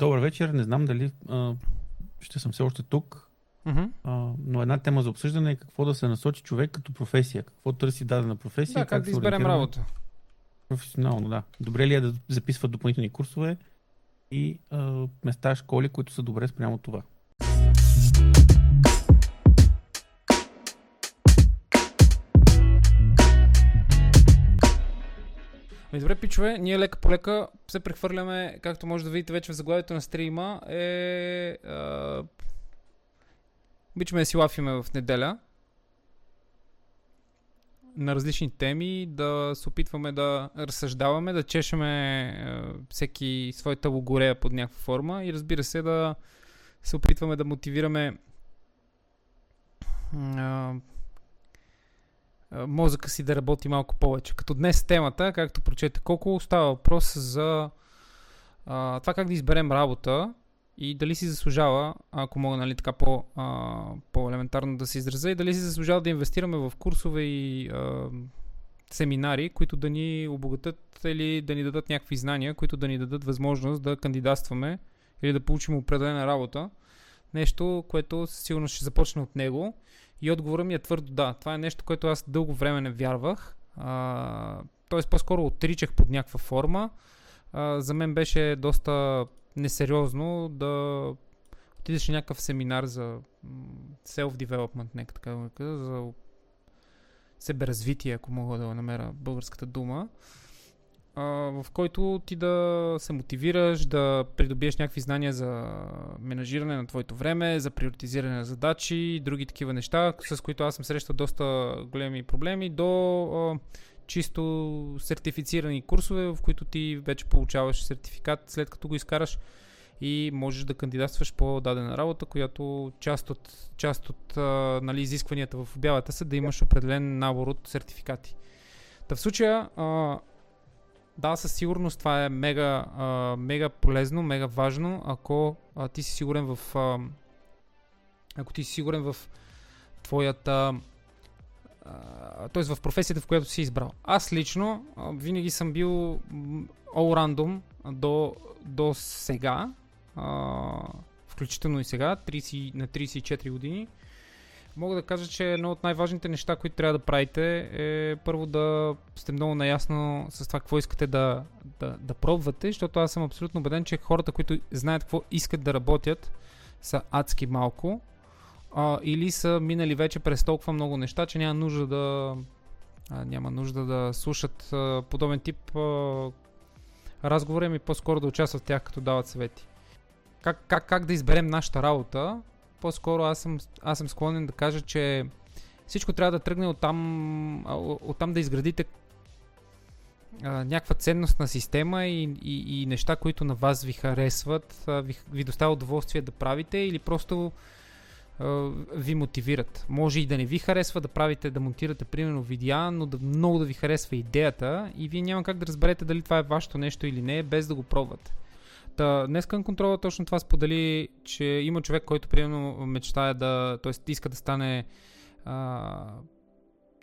Добър вечер. Не знам дали а, ще съм все още тук, Mm-hmm. а, но една тема за обсъждане е какво да се насочи човек като професия. Какво търси дадена професия. Да, как да се изберем работа. Професионално, да. Добре ли е да записват допълнителни курсове и а, места, школи, които са добре спрямо това. Ами добре, пичове, ние лека по лека се прехвърляме, както може да видите вече в заглавието на стрима, е... А... Обичаме да си лафиме в неделя. На различни теми, да се опитваме да разсъждаваме, да чешеме а, всеки своята логорея под някаква форма и разбира се да се опитваме да мотивираме а, мозъка си да работи малко повече. Като днес темата, както прочете, колко става въпрос за а, това как да изберем работа и дали си заслужава, ако мога нали, така по, а, по-елементарно да се изразя, и дали си заслужава да инвестираме в курсове и а, семинари, които да ни обогатят или да ни дадат някакви знания, които да ни дадат възможност да кандидатстваме или да получим определена работа. Нещо, което със сигурност ще започне от него. И отговорът ми е твърдо да. Това е нещо, което аз дълго време не вярвах. А, тоест по-скоро отричах под някаква форма. А, за мен беше доста несериозно да отидеш на някакъв семинар за self-development, нека така да кажа, за себеразвитие, ако мога да намеря българската дума, в който ти да се мотивираш, да придобиеш някакви знания за менажиране на твоето време, за приоритизиране на задачи и други такива неща, с които аз съм срещал доста големи проблеми, до а, чисто сертифицирани курсове, в които ти вече получаваш сертификат след като го изкараш и можеш да кандидатстваш по дадена работа, която част от, част от а, нали, изискванията в обявата са да имаш определен набор от сертификати. Та в случая, а, да, със сигурност това е мега, а, мега полезно, мега важно, ако а, ти си сигурен в а, ако ти си сигурен в твоята т.е. в професията, в която си избрал. Аз лично а, винаги съм бил all random до, до сега, а, включително и сега, 30, на 34 години. Мога да кажа, че едно от най-важните неща, които трябва да правите е първо да сте много наясно с това какво искате да, да, да пробвате, защото аз съм абсолютно убеден, че хората, които знаят какво искат да работят, са адски малко а, или са минали вече през толкова много неща, че няма нужда да а, няма нужда да слушат а, подобен тип а, разговори, ами по-скоро да участват в тях, като дават съвети. Как, как, как да изберем нашата работа? По-скоро аз съм, аз съм склонен да кажа, че всичко трябва да тръгне от там, от там да изградите а, някаква ценностна система и, и, и неща, които на вас ви харесват, а, ви, ви доставя удоволствие да правите или просто ви мотивират. Може и да не ви харесва да правите, да монтирате примерно видеа, но да, много да ви харесва идеята и вие няма как да разберете дали това е вашето нещо или не, без да го пробвате. Та, днес към контрола точно това сподели, че има човек, който примерно мечтае да, т.е. иска да стане а,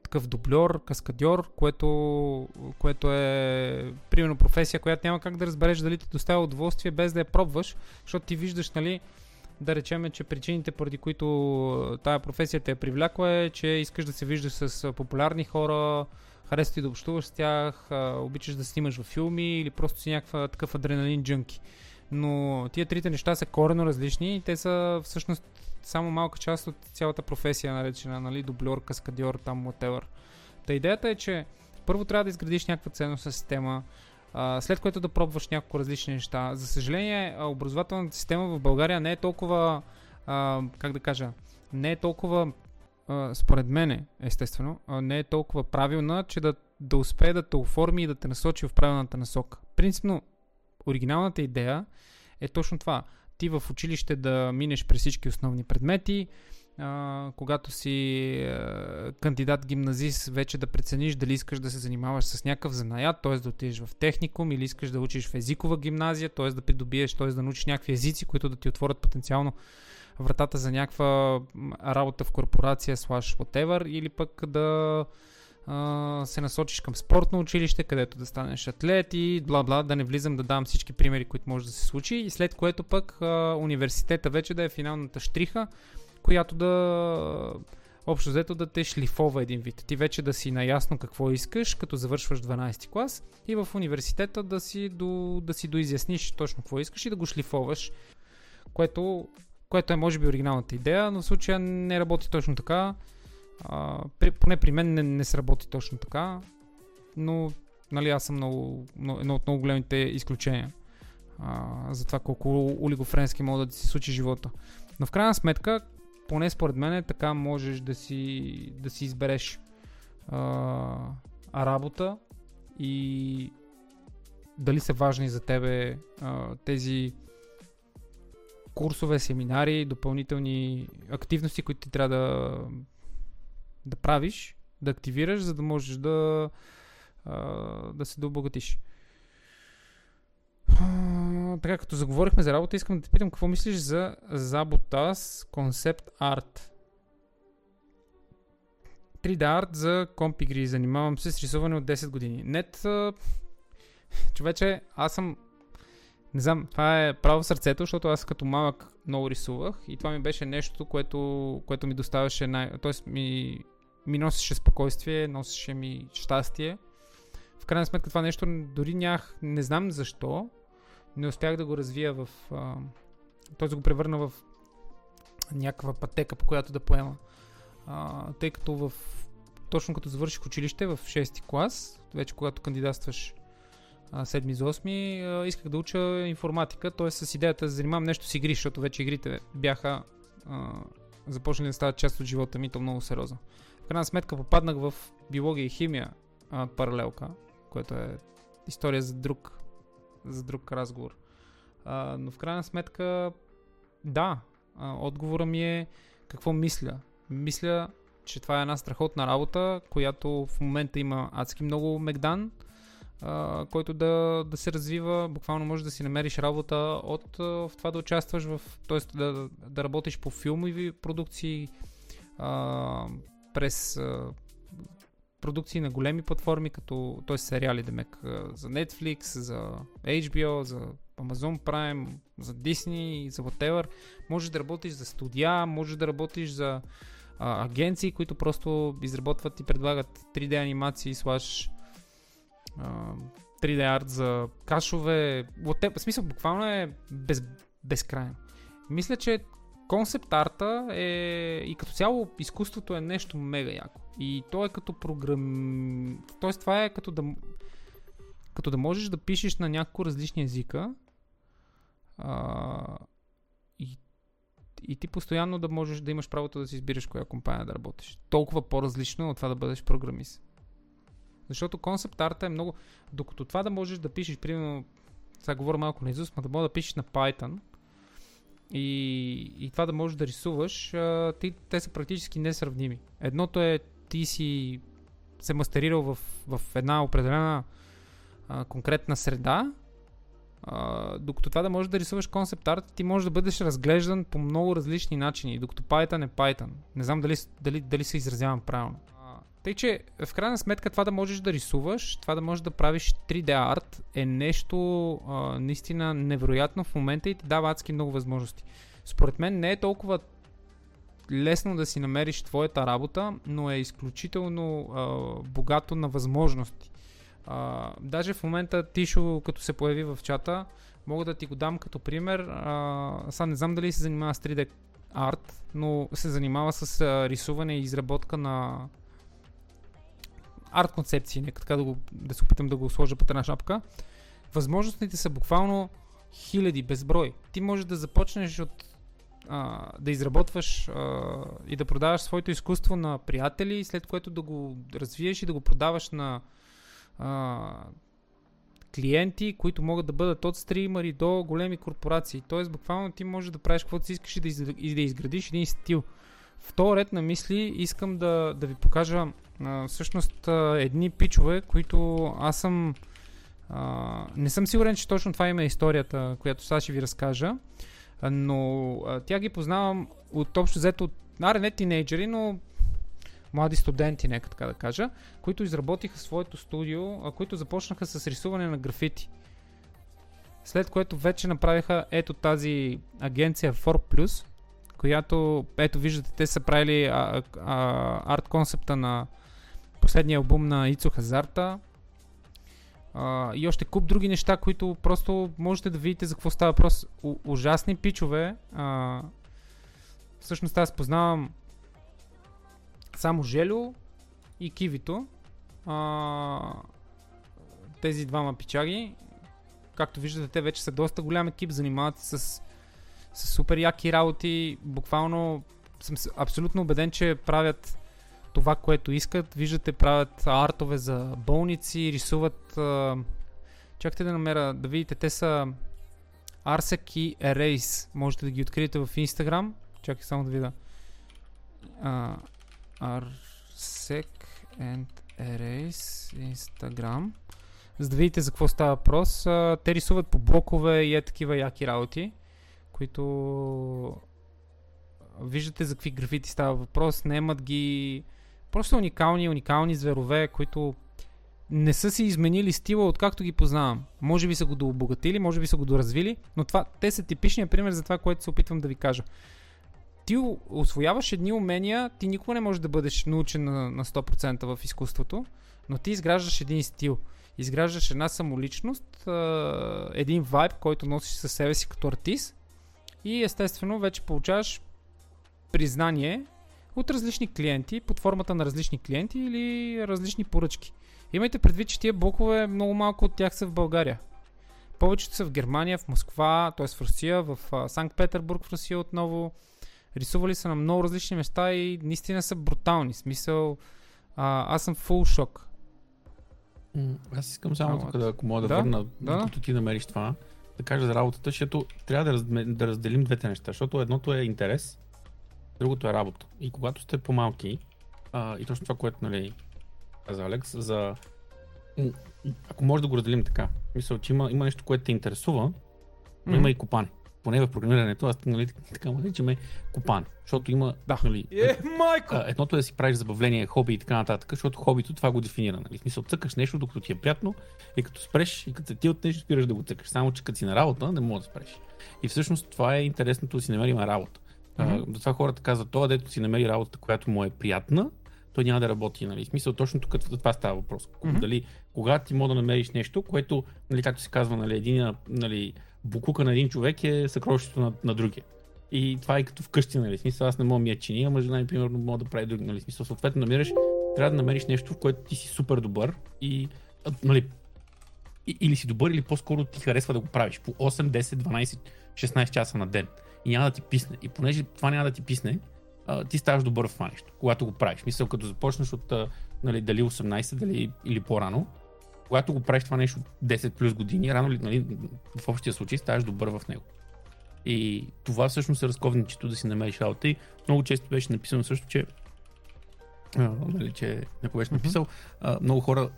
такъв дублер, каскадьор, което, което е примерно професия, която няма как да разбереш дали ти доставя удоволствие без да я пробваш, защото ти виждаш, нали, да речем, че причините, поради които тая професия те е привлякла е, че искаш да се виждаш с популярни хора, харесва ти да общуваш с тях, обичаш да снимаш във филми или просто си някаква такъв адреналин джънки. Но тия трите неща са корено различни и те са всъщност само малка част от цялата професия, наречена, нали, дублер, каскадьор, там, whatever. Та идеята е, че първо трябва да изградиш някаква ценностна система, след което да пробваш няколко различни неща. За съжаление, образователната система в България не е толкова, как да кажа, не е толкова, според мене, естествено, не е толкова правилна, че да, да успее да те оформи и да те насочи в правилната насока. Принципно, оригиналната идея е точно това. Ти в училище да минеш през всички основни предмети, а, когато си а, кандидат гимназист, вече да прецениш дали искаш да се занимаваш с някакъв занаят, т.е. да отидеш в техникум или искаш да учиш в езикова гимназия, т.е. да придобиеш, т.е. да научиш някакви езици, които да ти отворят потенциално вратата за някаква работа в корпорация, slash whatever, или пък да а, се насочиш към спортно училище, където да станеш атлет и бла-бла, да не влизам да дам всички примери, които може да се случи и след което пък а, университета вече да е финалната штриха, която да общо взето да те шлифова един вид. Ти вече да си наясно какво искаш, като завършваш 12 клас и в университета да си, до, да си доизясниш точно какво искаш и да го шлифоваш, което, което е може би оригиналната идея, но в случая не работи точно така. При, поне при мен не, не сработи точно така, но нали, аз съм много, едно от много големите изключения а, за това колко олигофренски мога да си случи живота. Но в крайна сметка, поне според мен така можеш да си, да си избереш а, работа и дали са важни за тебе а, тези курсове, семинари, допълнителни активности, които ти трябва да, да правиш, да активираш, за да можеш да, да се добогатиш. така, като заговорихме за работа, искам да те питам какво мислиш за Zabotas Concept Art. 3D арт за комп игри. Занимавам се с рисуване от 10 години. Нет, човече, аз съм не знам, това е право сърцето, защото аз като малък много рисувах и това ми беше нещо, което, което ми доставяше най... Тоест ми, ми носеше спокойствие, носеше ми щастие. В крайна сметка това нещо дори нямах, не знам защо, не успях да го развия в... Т.е. да го превърна в някаква пътека, по която да поема. А, тъй като в... Точно като завърших училище в 6-ти клас, вече когато кандидатстваш 7 за 8, исках да уча информатика, т.е. с идеята да занимавам нещо с игри, защото вече игрите бяха а, започнали да стават част от живота ми, то много сериозно. В крайна сметка попаднах в биология и химия а, паралелка, което е история за друг, за друг разговор. А, но в крайна сметка, да, а, отговора ми е какво мисля. Мисля, че това е една страхотна работа, която в момента има адски много Мегдан, а, който да, да се развива. Буквално можеш да си намериш работа от в това да участваш в, т.е. Да, да работиш по филмови продукции, а, през продукции на големи платформи, като, т.е. сериали, демек, за Netflix, за HBO, за Amazon Prime, за Disney, за whatever. Можеш да работиш за студия, можеш да работиш за а, агенции, които просто изработват и предлагат 3D анимации, слаш 3D арт за кашове. В смисъл, буквално е без, безкрайно. Мисля, че концепт арта е и като цяло изкуството е нещо мега яко. И то е като програм... Тоест това е като да като да можеш да пишеш на няколко различни езика а, и, и ти постоянно да можеш да имаш правото да си избираш коя компания да работиш. Толкова по-различно от това да бъдеш програмист. Защото концепт арта е много... Докато това да можеш да пишеш, примерно, сега говоря малко на Изус, но да можеш да пишеш на Python и, и това да можеш да рисуваш, а, ти, те са практически несравними. Едното е ти си се мастерирал в, в една определена а, конкретна среда, а, докато това да можеш да рисуваш концепт арт, ти можеш да бъдеш разглеждан по много различни начини, докато Python е Python. Не знам дали, дали, дали се изразявам правилно. Тъй, че в крайна сметка това да можеш да рисуваш, това да можеш да правиш 3D арт е нещо а, наистина невероятно в момента и ти дава адски много възможности. Според мен не е толкова лесно да си намериш твоята работа, но е изключително а, богато на възможности. А, даже в момента Тишо, като се появи в чата, мога да ти го дам като пример. А, сега не знам дали се занимава с 3D арт, но се занимава с а, рисуване и изработка на арт концепции, нека така да, го, да се опитам да го сложа под една шапка, възможностите са буквално хиляди, безброй. Ти можеш да започнеш от а, да изработваш а, и да продаваш своето изкуство на приятели, след което да го развиеш и да го продаваш на а, клиенти, които могат да бъдат от стримари до големи корпорации. Тоест, буквално ти можеш да правиш каквото си искаш и да, из, и да изградиш един стил. В този ред на мисли искам да, да ви покажа а, всъщност а, едни пичове, които аз съм... А, не съм сигурен, че точно това има историята, която сега ще ви разкажа, но а, тя ги познавам от общо взето от аре не тинейджери, но млади студенти, нека така да кажа, които изработиха своето студио, а, които започнаха с рисуване на графити. След което вече направиха ето тази агенция 4+, която, ето виждате, те са правили арт концепта на последния албум на Ицо Хазарта и още куп други неща, които просто можете да видите за какво става въпрос. Ужасни пичове. А, всъщност аз познавам само Желю и Кивито. А, тези двама пичаги. Както виждате, те вече са доста голям екип, занимават се с, с супер яки работи. Буквално съм абсолютно убеден, че правят това, което искат. Виждате, правят артове за болници, рисуват... Чакайте да намеря, да видите, те са Arsec и Erase. Можете да ги откриете в Instagram. Чакай само да видя. Uh, Arsec and Erase Instagram. За да видите за какво става въпрос. Uh, те рисуват по блокове и е такива яки работи, които виждате за какви графити става въпрос. Немат ги Просто уникални, уникални зверове, които не са си изменили стила, откакто ги познавам. Може би са го дообогатили, може би са го доразвили, но това, те са типичният пример за това, което се опитвам да ви кажа. Ти освояваш едни умения, ти никога не можеш да бъдеш научен на, на 100% в изкуството, но ти изграждаш един стил. Изграждаш една самоличност, един вайб, който носиш със себе си като артист и естествено вече получаваш признание от различни клиенти, под формата на различни клиенти или различни поръчки. Имайте предвид, че тия блокове, много малко от тях са в България. Повечето са в Германия, в Москва, т.е. в Русия, в Санкт-Петербург в Русия отново. Рисували са на много различни места и наистина са брутални. Смисъл, а, аз съм фул шок. Аз искам само тук да, ако мога да, да върна, да. докато ти намериш това, да кажа за работата, защото трябва да, раз, да разделим двете неща, защото едното е интерес, другото е работа. И когато сте по-малки, а, и точно това, което нали, каза Алекс, за... Ако може да го разделим така, мисля, че има, има нещо, което те интересува, но mm-hmm. има и копане. Поне в програмирането, аз нали, така му наричаме копане. Защото има. Да. Нали, е, майко! А, едното е да си правиш забавление, хоби и така нататък, защото хобито това го дефинира. Нали? В смисъл, цъкаш нещо, докато ти е приятно, и като спреш, и като ти от нещо спираш да го цъкаш. Само, че като си на работа, не можеш да спреш. И всъщност това е интересното да си намерим работа. Mm-hmm. Затова хората казват, това дето си намери работа, която му е приятна, той няма да работи. Нали? В смисъл, точно тук за това става въпрос. Mm-hmm. Дали, когато ти мога да намериш нещо, което, нали, както се казва, нали, един, нали, букука на един човек е съкровището на, на другия. И това е като вкъщи, нали? Смисъл, аз не мога ми я чини, ама жена ми, примерно, мога да прави други, нали? Смисъл, съответно, намираш, трябва да намериш нещо, в което ти си супер добър и, нали, или си добър, или по-скоро ти харесва да го правиш по 8, 10, 12, 16 часа на ден и няма да ти писне. И понеже това няма да ти писне, ти ставаш добър в това нещо, когато го правиш. Мисля, като започнеш от нали, дали 18, дали или по-рано, когато го правиш това нещо 10 плюс години, рано ли, нали, в общия случай ставаш добър в него. И това всъщност е разковничето да си намериш работа и много често беше написано също, че а, нали, че някой беше написал, а, много хора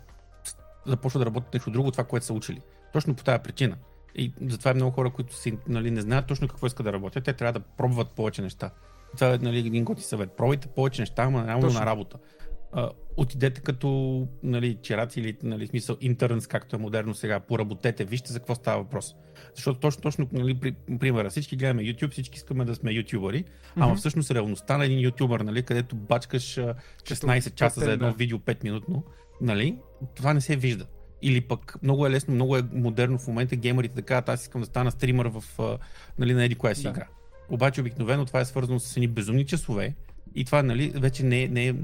започват да работят нещо друго, това, което са учили. Точно по тази причина. И затова е много хора, които си, нали, не знаят точно какво искат да работят. Те трябва да пробват повече неща. Това е нали, един готи съвет. Пробвайте повече неща, ама реално на работа. А, отидете като нали, чераци или нали, смисъл интернс, както е модерно сега, поработете, вижте за какво става въпрос. Защото точно, точно нали, при, примера, всички гледаме YouTube, всички искаме да сме ютубъри, mm-hmm. ама всъщност реалността на един ютубър, нали, където бачкаш 16 часа за едно видео 5 минутно, нали, това не се вижда. Или пък много е лесно, много е модерно в момента геймерите да кажат, аз искам да стана стример в, нали, на еди коя си да. игра. Обаче обикновено това е свързано с едни безумни часове и това нали, вече не е, не е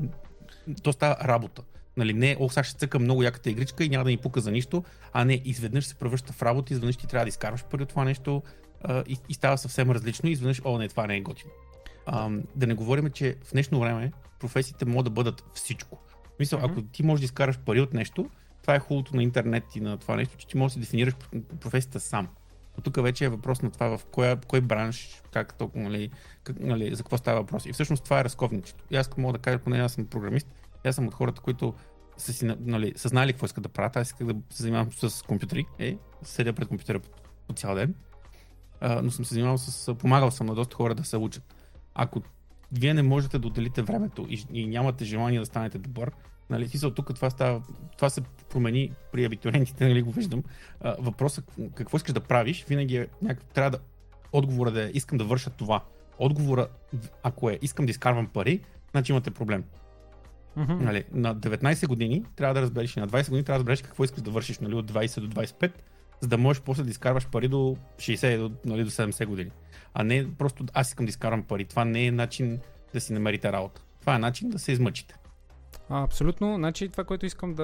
то става работа. Нали, не, о, сега ще цъкам много яката игричка и няма да ни пука за нищо, а не, изведнъж се превръща в работа, изведнъж ти трябва да изкарваш пари от това нещо а, и, и става съвсем различно и изведнъж, о, не, това не е готино. А, да не говорим, че в днешно време професиите могат да бъдат всичко. Мисля, mm-hmm. ако ти можеш да изкараш пари от нещо, това е хубавото на интернет и на това нещо, че ти можеш да дефинираш професията сам. Но тук вече е въпрос на това в коя, кой бранш, как толкова, нали, как, нали, за какво става въпрос. И всъщност това е разковничето. И аз мога да кажа, поне аз съм програмист, аз съм от хората, които са, си, нали, са знали какво искат да правят. Аз исках да се занимавам с компютри, е, седя пред компютъра по, по цял ден. А, но съм се занимавал с, помагал съм на доста хора да се учат. Ако вие не можете да отделите времето и, и нямате желание да станете добър, Нали, смисъл, тук това, става, това се промени при абитуриентите, нали, го виждам. А, въпросът какво искаш да правиш, винаги е някак, трябва да отговора да е искам да върша това. Отговора, ако е искам да изкарвам пари, значи имате проблем. Mm-hmm. Нали, на 19 години трябва да разбереш на 20 години трябва да разбереш какво искаш да вършиш нали, от 20 до 25, за да можеш после да изкарваш пари до 60, до, нали, до 70 години. А не просто аз искам да изкарвам пари. Това не е начин да си намерите работа. Това е начин да се измъчите. А, абсолютно. Значи това, което искам да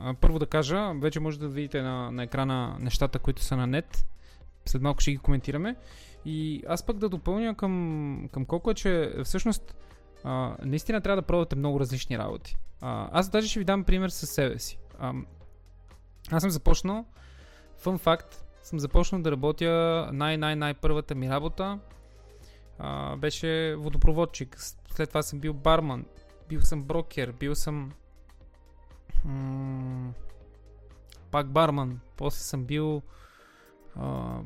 а, първо да кажа, вече може да видите на, на екрана нещата, които са на нет. След малко ще ги коментираме. И аз пък да допълня към, към колко е, че всъщност а, наистина трябва да пробвате много различни работи. А, аз даже ще ви дам пример със себе си. А, аз съм започнал, фън факт, съм започнал да работя най-най-най първата ми работа. А, беше водопроводчик. След това съм бил барман. Бил съм брокер. Бил съм м- пак барман. После съм бил а,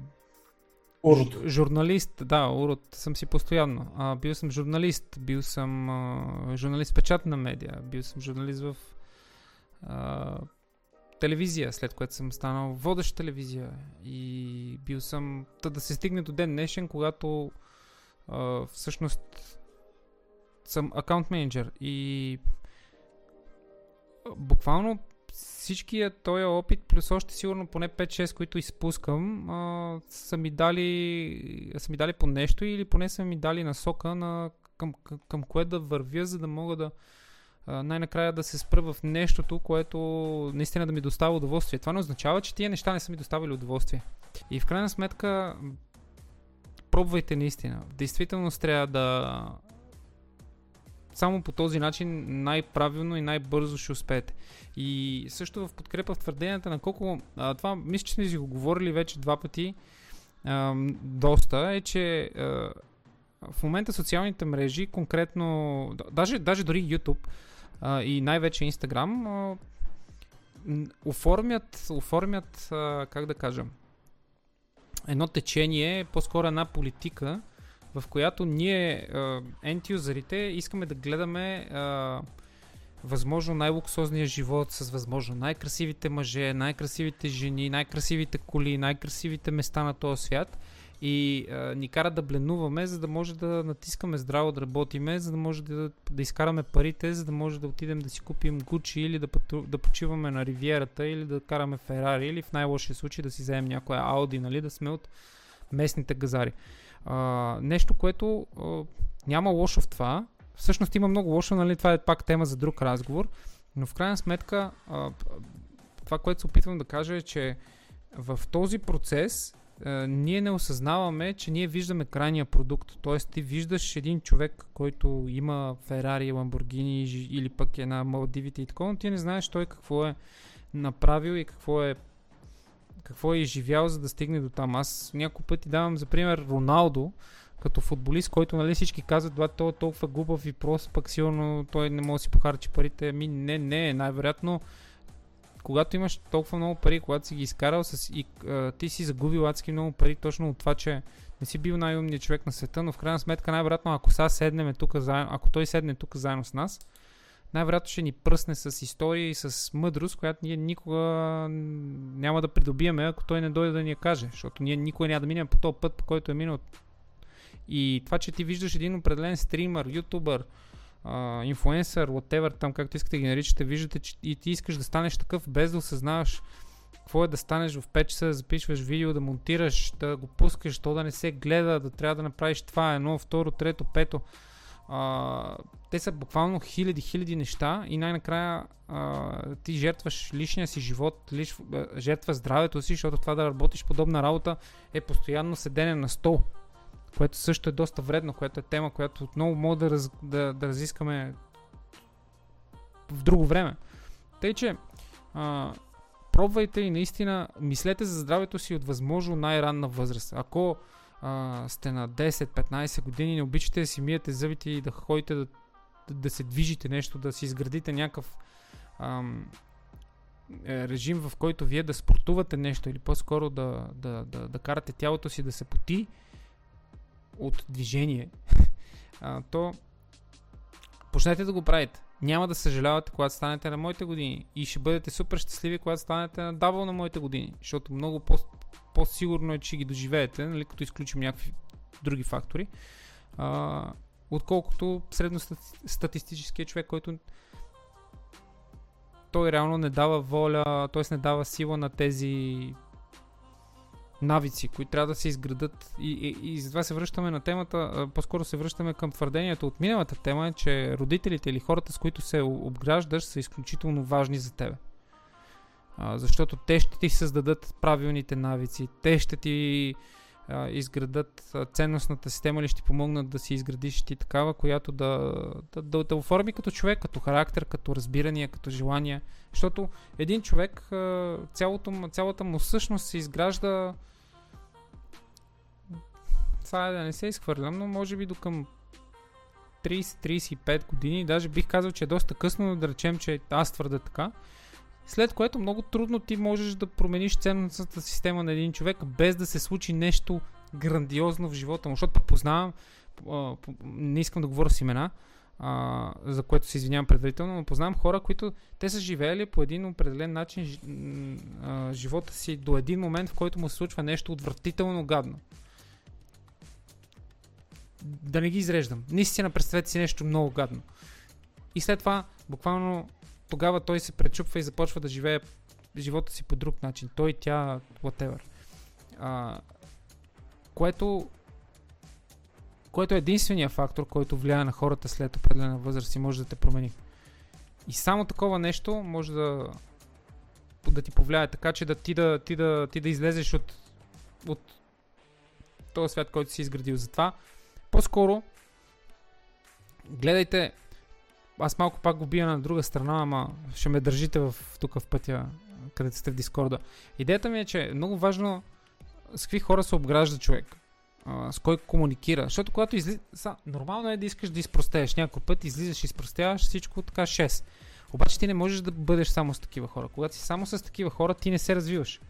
Урод. Журналист, да, урод съм си постоянно. А, бил съм журналист, бил съм а, журналист в печатна медия, бил съм журналист в а, телевизия, след което съм станал водещ телевизия и бил съм, да, да се стигне до ден днешен, когато а, всъщност съм аккаунт менеджер и буквално всичкия този опит, плюс още сигурно поне 5-6, които изпускам, а, са, ми дали, са ми дали по нещо или поне са ми дали насока на, към, към, към кое да вървя, за да мога да най-накрая да се спра в нещото, което наистина да ми достава удоволствие. Това не означава, че тия неща не са ми доставили удоволствие. И в крайна сметка, пробвайте наистина. В действителност трябва да само по този начин най-правилно и най-бързо ще успеете. И също в подкрепа в твърденията на колко... А, това мисля, че сме си го говорили вече два пъти а, доста, е, че а, в момента социалните мрежи, конкретно, даже, даже дори YouTube а, и най-вече Instagram, а, оформят, оформят а, как да кажа, едно течение, по-скоро една политика, в която ние, ентюзерите, искаме да гледаме възможно най-луксозния живот с възможно най-красивите мъже, най-красивите жени, най-красивите коли, най-красивите места на този свят и а, ни кара да бленуваме, за да може да натискаме здраво да работиме, за да може да, да изкараме парите, за да може да отидем да си купим Гучи или да, пъту, да почиваме на ривиерата или да караме Ферари или в най-лошия случай да си вземем някоя Ауди, нали, да сме от местните газари. А, нещо, което а, няма лошо в това. Всъщност има много лошо, нали? Това е пак тема за друг разговор. Но в крайна сметка, а, това, което се опитвам да кажа е, че в този процес а, ние не осъзнаваме, че ние виждаме крайния продукт. Тоест ти виждаш един човек, който има Ферари, Ламборгини или пък е на Малдивите и такова, но ти не знаеш той какво е направил и какво е какво е изживял, за да стигне до там. Аз няколко пъти давам за пример Роналдо, като футболист, който нали, всички казват, да, той е толкова глупав и прост, пък сигурно той не може да си похарчи парите. Ами не, не, най-вероятно когато имаш толкова много пари, когато си ги изкарал с, и а, ти си загубил адски много пари точно от това, че не си бил най-умният човек на света, но в крайна сметка най-вероятно ако сега седнем тук заедно, ако той седне тук заедно с нас, най-вероятно ще ни пръсне с история и с мъдрост, която ние никога няма да придобиеме, ако той не дойде да ни я каже, защото ние никога няма да минем по този път, по който е минал. И това, че ти виждаш един определен стример, ютубър, инфуенсър, whatever, там както искате ги наричате, виждате, че и ти искаш да станеш такъв, без да осъзнаваш какво е да станеш в 5 часа, да запишваш видео, да монтираш, да го пускаш, то да не се гледа, да трябва да направиш това, едно, второ, трето, пето. А, те са буквално хиляди, хиляди неща и най-накрая а, ти жертваш личния си живот, лиш, жертва здравето си, защото това да работиш подобна работа е постоянно седене на стол, което също е доста вредно, което е тема, която отново мога да, раз, да, да разискаме в друго време. Тъй, че а, пробвайте и наистина мислете за здравето си от възможно най-ранна възраст. Ако а, сте на 10-15 години, не обичате да си миете зъбите и да ходите да, да, се движите нещо, да си изградите някакъв ам, е, режим, в който вие да спортувате нещо или по-скоро да, да, да, да карате тялото си да се поти от движение, а, то почнете да го правите. Няма да съжалявате, когато станете на моите години. И ще бъдете супер щастливи, когато станете на дабл на моите години. Защото много по- по-сигурно е, че ги доживеете, нали, като изключим някакви други фактори. А, отколкото средностатистическия човек, който той реално не дава воля, т.е. не дава сила на тези навици, които трябва да се изградат. И, и, и затова се връщаме на темата, по-скоро се връщаме към твърдението от миналата тема, че родителите или хората, с които се обграждаш, са изключително важни за тебе. А, защото те ще ти създадат правилните навици, те ще ти изградат ценностната система или ще помогнат да си изградиш ти такава, която да, да, да, да оформи като човек, като характер, като разбирания, като желания. Защото един човек, цялото, цялата му същност се изгражда това е да не се изхвърлям, но може би до към 30-35 години, даже бих казал, че е доста късно да речем, че аз твърда така, след което много трудно ти можеш да промениш ценностната система на един човек, без да се случи нещо грандиозно в живота му. Защото познавам, не искам да говоря с имена, за което се извинявам предварително, но познавам хора, които те са живеели по един определен начин живота си до един момент, в който му се случва нещо отвратително гадно. Да не ги изреждам. Наистина представете си нещо много гадно. И след това, буквално тогава той се пречупва и започва да живее живота си по друг начин. Той, тя, whatever. А, което което е единствения фактор, който влияе на хората след определена възраст и може да те промени. И само такова нещо може да, да ти повлияе така, че да ти да, ти да, ти да излезеш от, от този свят, който си изградил. Затова по-скоро гледайте аз малко пак го бия на друга страна, ама ще ме държите в, тук в пътя, където сте в Дискорда. Идеята ми е, че е много важно с какви хора се обгражда човек, с кой комуникира. Защото когато изли... Са, нормално е да искаш да изпростееш. Някой път излизаш и изпростяваш всичко така 6. Обаче ти не можеш да бъдеш само с такива хора. Когато си само с такива хора, ти не се развиваш.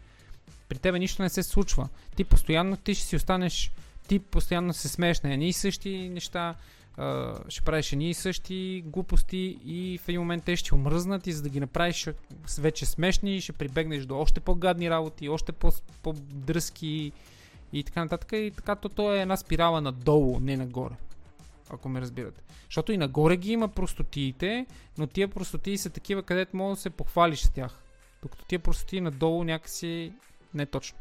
При тебе нищо не се случва. Ти постоянно ти ще си останеш, ти постоянно се смееш на едни и същи неща, Ще правиш едни и същи глупости и в един момент те ще омръзнат и за да ги направиш вече смешни, ще прибегнеш до още по-гадни работи, още по-дръзки и така нататък. И така то, то е една спирала надолу, не нагоре. Ако ме разбирате. Защото и нагоре ги има простотиите, но тия простотии са такива, където мога да се похвалиш с тях. Докато тия простотии надолу някакси не точно.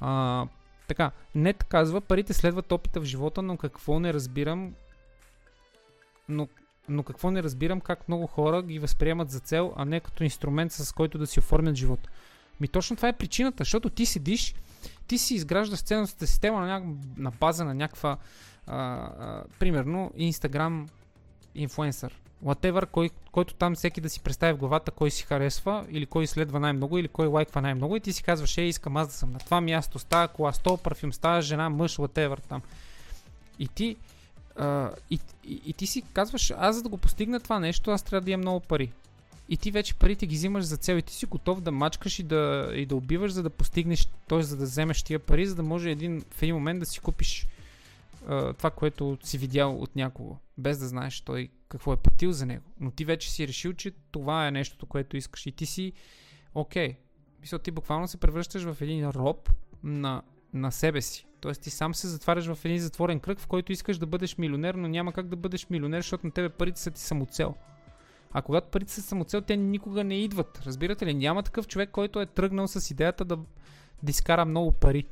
А, така, нет казва, парите следват опита в живота, но какво не разбирам, но, но какво не разбирам как много хора ги възприемат за цел, а не като инструмент с който да си оформят живота. Ми точно това е причината, защото ти седиш, ти си изграждаш ценностната система на, ня... на база на някаква, а, а, примерно, Instagram инфуенсър. Whatever, кой, който там всеки да си представи в главата кой си харесва, или кой следва най-много, или кой лайква най-много, и ти си казваш, е, искам аз да съм на това място, с тази кола, с парфюм, с тази жена, мъж, whatever там. И ти И, и, и ти си казваш, аз за да го постигна това нещо, аз трябва да имам много пари. И ти вече парите ги взимаш за цел и ти си готов да мачкаш и да, и да убиваш, за да постигнеш, т.е. за да вземеш тия пари, за да може един, в един момент да си купиш uh, това, което си видял от някого, без да знаеш той какво е платил за него. Но ти вече си решил, че това е нещото, което искаш и ти си окей. Okay. Мисля, ти буквално се превръщаш в един роб на, на себе си. Тоест ти сам се затваряш в един затворен кръг, в който искаш да бъдеш милионер, но няма как да бъдеш милионер, защото на тебе парите са ти самоцел. А когато парите са самоцел, те никога не идват. Разбирате ли? Няма такъв човек, който е тръгнал с идеята да, да изкара много пари.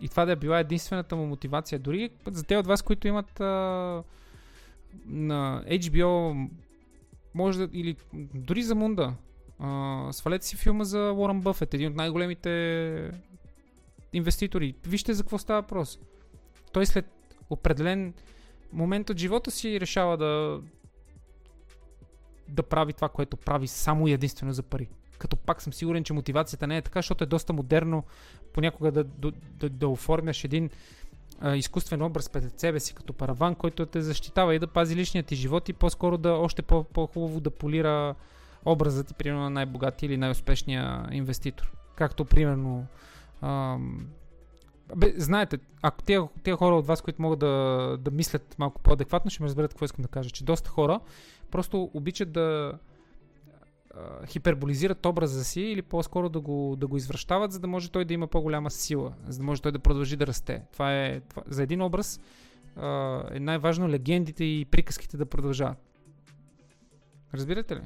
И това да е била единствената му мотивация. Дори за те от вас, които имат а, на HBO, може да, или дори за Мунда, а, свалете си филма за Уорън Бъфет, един от най-големите инвеститори. Вижте за какво става въпрос. Той след определен момент от живота си решава да да прави това, което прави само и единствено за пари. Като пак съм сигурен, че мотивацията не е така, защото е доста модерно понякога да, да, да, да оформяш един а, изкуствен образ пред себе си като параван, който те защитава и да пази личният ти живот и по-скоро да още по- по-хубаво да полира образът ти, примерно на най-богатия или най-успешния инвеститор. Както примерно Бе, знаете, ако тези, тези хора от вас, които могат да, да мислят малко по-адекватно, ще ме разберат какво искам да кажа. Че доста хора просто обичат да а, хиперболизират образа си или по-скоро да го, да го извръщават, за да може той да има по-голяма сила, за да може той да продължи да расте. Това е, това, за един образ а, е най-важно легендите и приказките да продължават. Разбирате ли?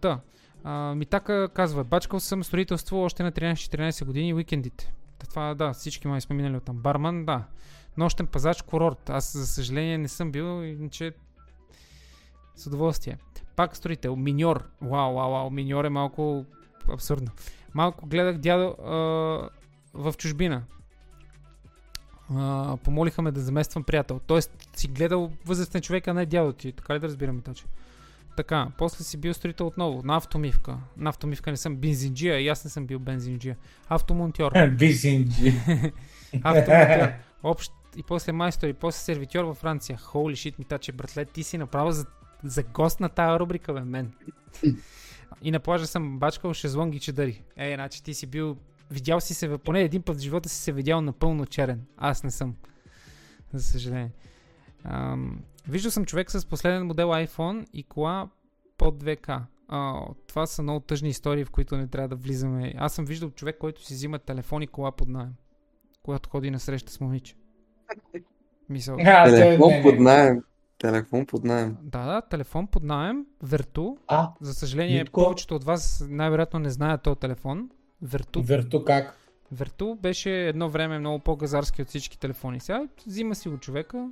Та, а, Митака казва, бачкал съм строителство още на 13-14 години уикендите. Това, да, всички май сме минали от там. Барман, да. Нощен пазач, курорт. Аз, за съжаление, не съм бил, иначе с удоволствие. Пак строител, миньор. Вау, вау, вау, миньор е малко абсурдно. Малко гледах дядо а, в чужбина. А, помолиха ме да замествам приятел. Тоест си гледал възрастен човек, а не дядо ти. Така ли да разбираме точно? Така, после си бил строител отново, на автомивка. На автомивка не съм бензинджия, и аз не съм бил бензинджия. Автомонтьор. Бизинджи. Автомонтьор. Общ и после майстор, и после сервитьор във Франция. Холи шит, митаче, братле, ти си направо за, за гост на тази рубрика, бе, мен. И на плажа съм бачкал шезлонги чедари. Е, значи ти си бил, видял си се, поне един път в живота си се видял напълно черен. Аз не съм. За съжаление. Ам, виждал съм човек с последен модел iPhone и кола под 2К. А, това са много тъжни истории, в които не трябва да влизаме. Аз съм виждал човек, който си взима телефон и кола под найем. Когато ходи на среща с момиче. Мисъл. А, те- Телефон под найем. Телефон под найем. Да, да, телефон под найем, Верту. А, За съжаление, Митко? повечето от вас най-вероятно не знаят този телефон. Верту. Верто как? Верту беше едно време много по-газарски от всички телефони. Сега взима си го човека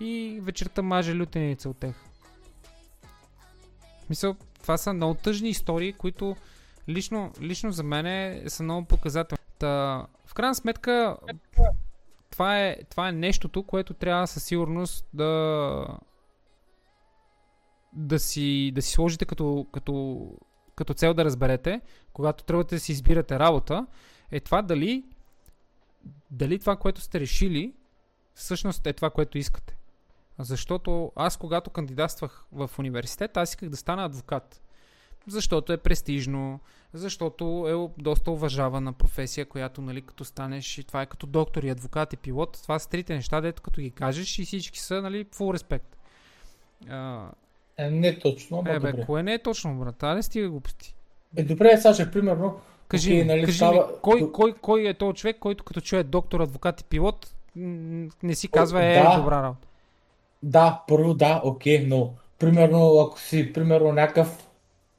и вечерта маже лютеница от тех. Мисъл, това са много тъжни истории, които лично, лично за мен са много показателни. Та, в крайна сметка, това е, това е нещото, което трябва със сигурност да да си, да си сложите като, като, като цел да разберете, когато тръгвате да си избирате работа, е това дали, дали това, което сте решили, всъщност е това, което искате. Защото аз, когато кандидатствах в университет, аз исках да стана адвокат. Защото е престижно, защото е доста уважавана професия, която, нали, като станеш, и това е като доктор и адвокат и пилот. Това са трите неща, дето като ги кажеш и всички са, нали, full респект. А, Е, не точно, ама е, бе, добре. кое не е точно, брат? Аре, стига глупости. Е, добре, Саша, примерно, Кажи, ми, нали, кажи става- ми, кой, кой, кой е този човек, който като чуе доктор, адвокат и пилот, не си казва, е, да. добра работа. Да, първо да, окей, но примерно, ако си, примерно, някакъв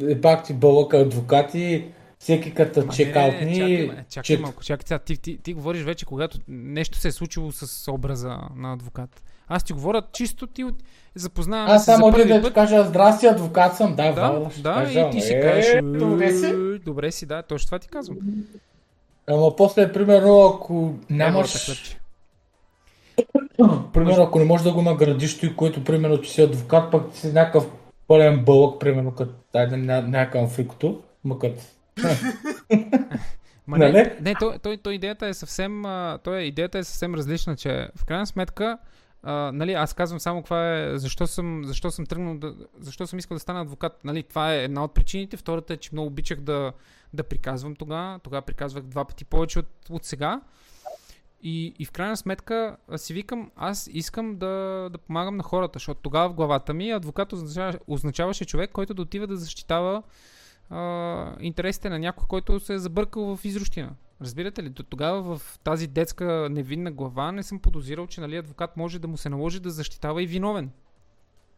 е, пак ти бълъка адвокати, всеки като чекаутни, чакай, чакай чек- малко, чакай сега. Ти, ти, ти говориш вече, когато нещо се е случило с образа на адвокат. Аз ти говоря чисто ти от... запознаваме Аз за само първи да ти път. кажа, здрасти, адвокат съм, да, Да, да, кажа, и ти си е, кажеш, добре си. «Е, добре си, да, точно това ти казвам. Ама после, примерно, ако нямаш. Примерно, ако не можеш да го наградиш той, което, примерно, че си адвокат, пък ти си някакъв пълен бълък, примерно, като айде, ня- някакъв фрикото, ма като... Ма не, Нали? не той, той, той идеята е съвсем, а, той, идеята е съвсем различна, че в крайна сметка, а, нали, аз казвам само каква е, защо съм, защо съм тръгнал, да, защо съм искал да стана адвокат. Нали, това е една от причините. Втората е, че много обичах да, да приказвам тогава. Тогава приказвах два пъти повече от, от сега. И, и в крайна сметка си викам, аз искам да, да помагам на хората, защото тогава в главата ми адвокат означаваше, означаваше човек, който да отива да защитава а, интересите на някой, който се е забъркал в изрущина. Разбирате ли? До тогава в тази детска невинна глава не съм подозирал, че нали, адвокат може да му се наложи да защитава и виновен.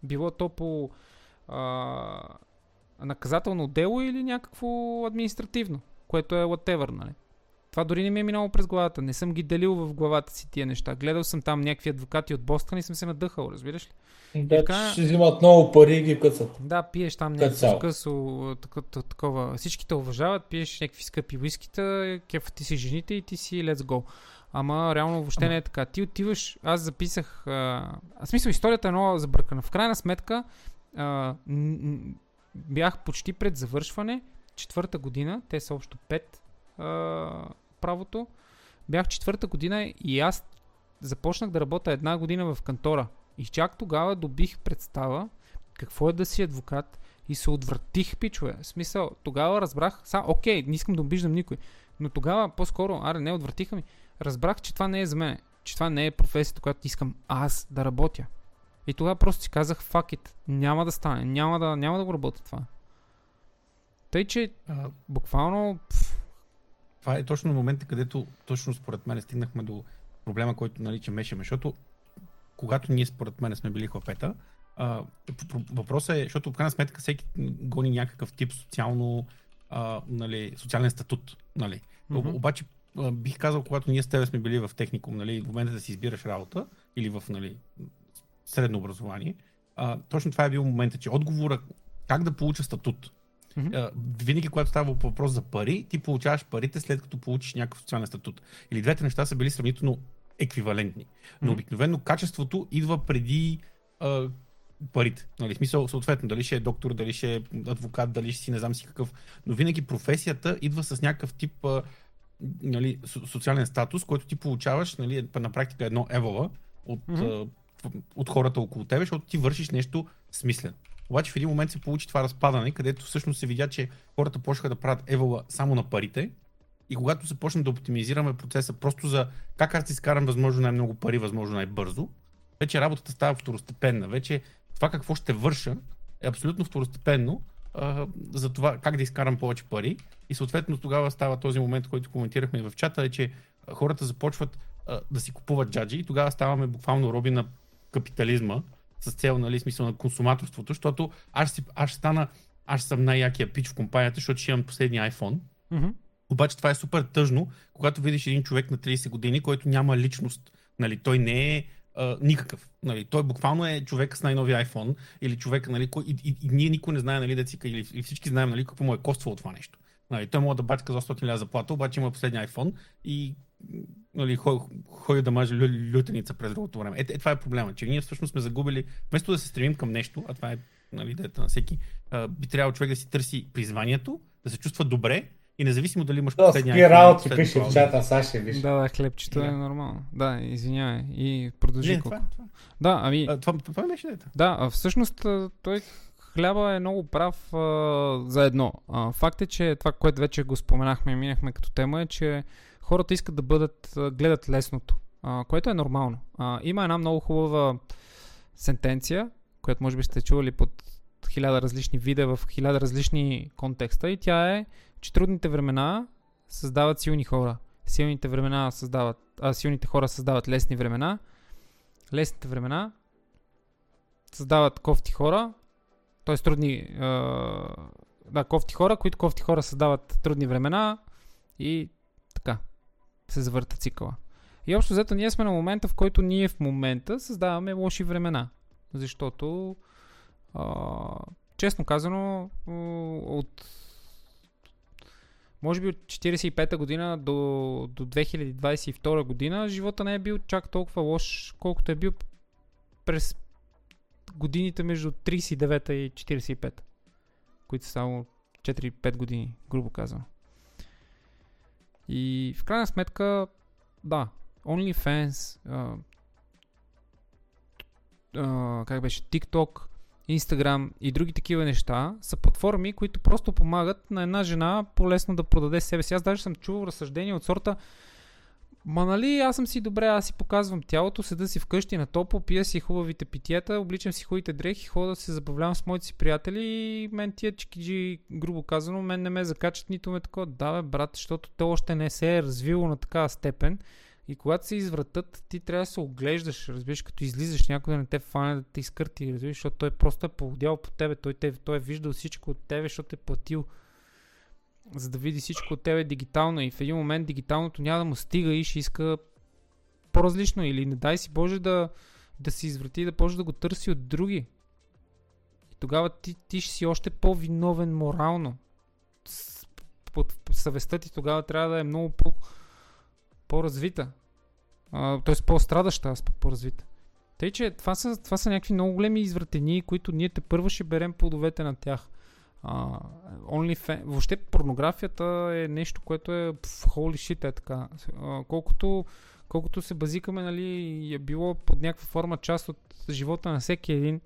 Било то по а, наказателно дело или някакво административно, което е whatever, нали? Това дори не ми е минало през главата. Не съм ги делил в главата си тия неща. Гледал съм там някакви адвокати от Бостън и съм се надъхал, разбираш ли? Да, така- ще взимат много пари и ги късат. Да, пиеш там някакво късо, такова. Всички те уважават, пиеш някакви скъпи уискита, кефът ти си жените и ти си let's go. Ама реално въобще не е така. Ти отиваш, аз записах, а, а смисъл историята е много забъркана. В крайна сметка а, бях почти пред завършване, четвърта година, те са общо пет правото. Бях четвърта година и аз започнах да работя една година в кантора. И чак тогава добих представа какво е да си адвокат и се отвратих, пичове. В смисъл, тогава разбрах, са, окей, не искам да обиждам никой, но тогава по-скоро, аре, не, отвратиха ми. разбрах, че това не е за мен. Че това не е професията, която искам аз да работя. И тогава просто си казах, fuck it, няма да стане, няма да, няма да го работя това. Тъй, че А, буквално пф, това е точно момента, където точно според мен стигнахме до проблема, който че мешаме, защото когато ние според мен сме били хлапета, а, въпросът е, защото в крайна сметка всеки гони някакъв тип социално, а, нали, социален статут. Нали. Mm-hmm. Обаче а, бих казал, когато ние с тебе сме били в техникум, нали, в момента да си избираш работа или в нали, средно образование, а, точно това е бил момента, че отговора как да получа статут. А, винаги, когато става въпрос за пари, ти получаваш парите след като получиш някакъв социален статут. Или двете неща са били сравнително еквивалентни. Но обикновено качеството идва преди а, парите. Нали, смисъл, съответно, дали ще е доктор, дали ще е адвокат, дали ще си не знам си какъв. Но винаги професията идва с някакъв тип а, нали, со- социален статус, който ти получаваш нали, е на практика едно евола от, Мгм. а, от хората около тебе, защото ти вършиш нещо смислено. Обаче в един момент се получи това разпадане, където всъщност се видя, че хората почнаха да правят евола само на парите. И когато се почна да оптимизираме процеса просто за как аз изкарам възможно най-много пари, възможно най-бързо, вече работата става второстепенна. Вече това какво ще върша е абсолютно второстепенно а, за това как да изкарам повече пари. И съответно тогава става този момент, който коментирахме и в чата, е, че хората започват а, да си купуват джаджи и тогава ставаме буквално роби на капитализма с цел, нали, смисъл на консуматорството, защото аз, си, аз стана, аз съм най-якия пич в компанията, защото ще имам последния iPhone. Мгм. Обаче това е супер тъжно, когато видиш един човек на 30 години, който няма личност. Нали, той не е а, никакъв. Нали, той буквално е човек с най-новия iPhone или човек, нали, кой, и, и, и, ние никой не знае, нали, децика, или, или всички знаем, нали, какво му е коствало това нещо. Нали, той може да бачка за 100 000 заплата, обаче има последния iPhone и нали, ходи, да маже лю, лютеница през другото време. Е, е, това е проблема, че ние всъщност сме загубили, вместо да се стремим към нещо, а това е нали, идеята на всеки, а, би трябвало човек да си търси призванието, да се чувства добре и независимо дали имаш последния спи работи, пише в чата, Саше, виж. Да, да, хлебчето е Да. нормално. Да, извинявай. И продължи. Не, колко. това, това, Да, ами, а, това, това беше идеята. Да, а всъщност той хляба е много прав а, за едно. А, факт е, че това, което вече го споменахме и минахме като тема е, че хората искат да бъдат, гледат лесното, което е нормално. Има една много хубава сентенция, която може би сте чували под хиляда различни вида в хиляда различни контекста и тя е, че трудните времена създават силни хора. Силните времена създават, а силните хора създават лесни времена. Лесните времена създават кофти хора, т.е. трудни, а, да, кофти хора, които кофти хора създават трудни времена и се завърта цикъла. И общо взето ние сме на момента, в който ние в момента създаваме лоши времена. Защото, а, честно казано, от може би от 45-та година до, до 2022 година живота не е бил чак толкова лош, колкото е бил през годините между 39 и 45, които са само 4-5 години, грубо казвам. И в крайна сметка, да, OnlyFans, а, а, как беше, TikTok, Instagram и други такива неща са платформи, които просто помагат на една жена по-лесно да продаде себе си. Аз даже съм чувал разсъждения от сорта Ма нали, аз съм си добре, аз си показвам тялото, седа си вкъщи на топло, пия си хубавите питиета, обличам си хубавите дрехи, хода да се забавлявам с моите си приятели и мен тия чикиджи, грубо казано, мен не ме закачат нито ме такова. Да, бе, брат, защото то още не се е развило на такава степен. И когато се извратат, ти трябва да се оглеждаш, разбираш, като излизаш някой да не те фане, да те изкърти, разбираш, защото той просто е поводял по тебе, той, те, той е виждал всичко от тебе, защото е платил за да види всичко от тебе дигитално и в един момент дигиталното няма да му стига и ще иска по-различно или не дай си Боже да, да се изврати и да почне да го търси от други. И тогава ти, ти ще си още по-виновен морално. Под съвестта ти тогава трябва да е много по, по-развита. Тоест по-страдаща, аз по-развита. Тъй, че това са, това са някакви много големи извратени, които ние те първо ще берем плодовете на тях. OnlyFans, въобще порнографията е нещо, което е пф, holy shit е така. Uh, колкото, колкото се базикаме, нали, е било под някаква форма част от живота на всеки един,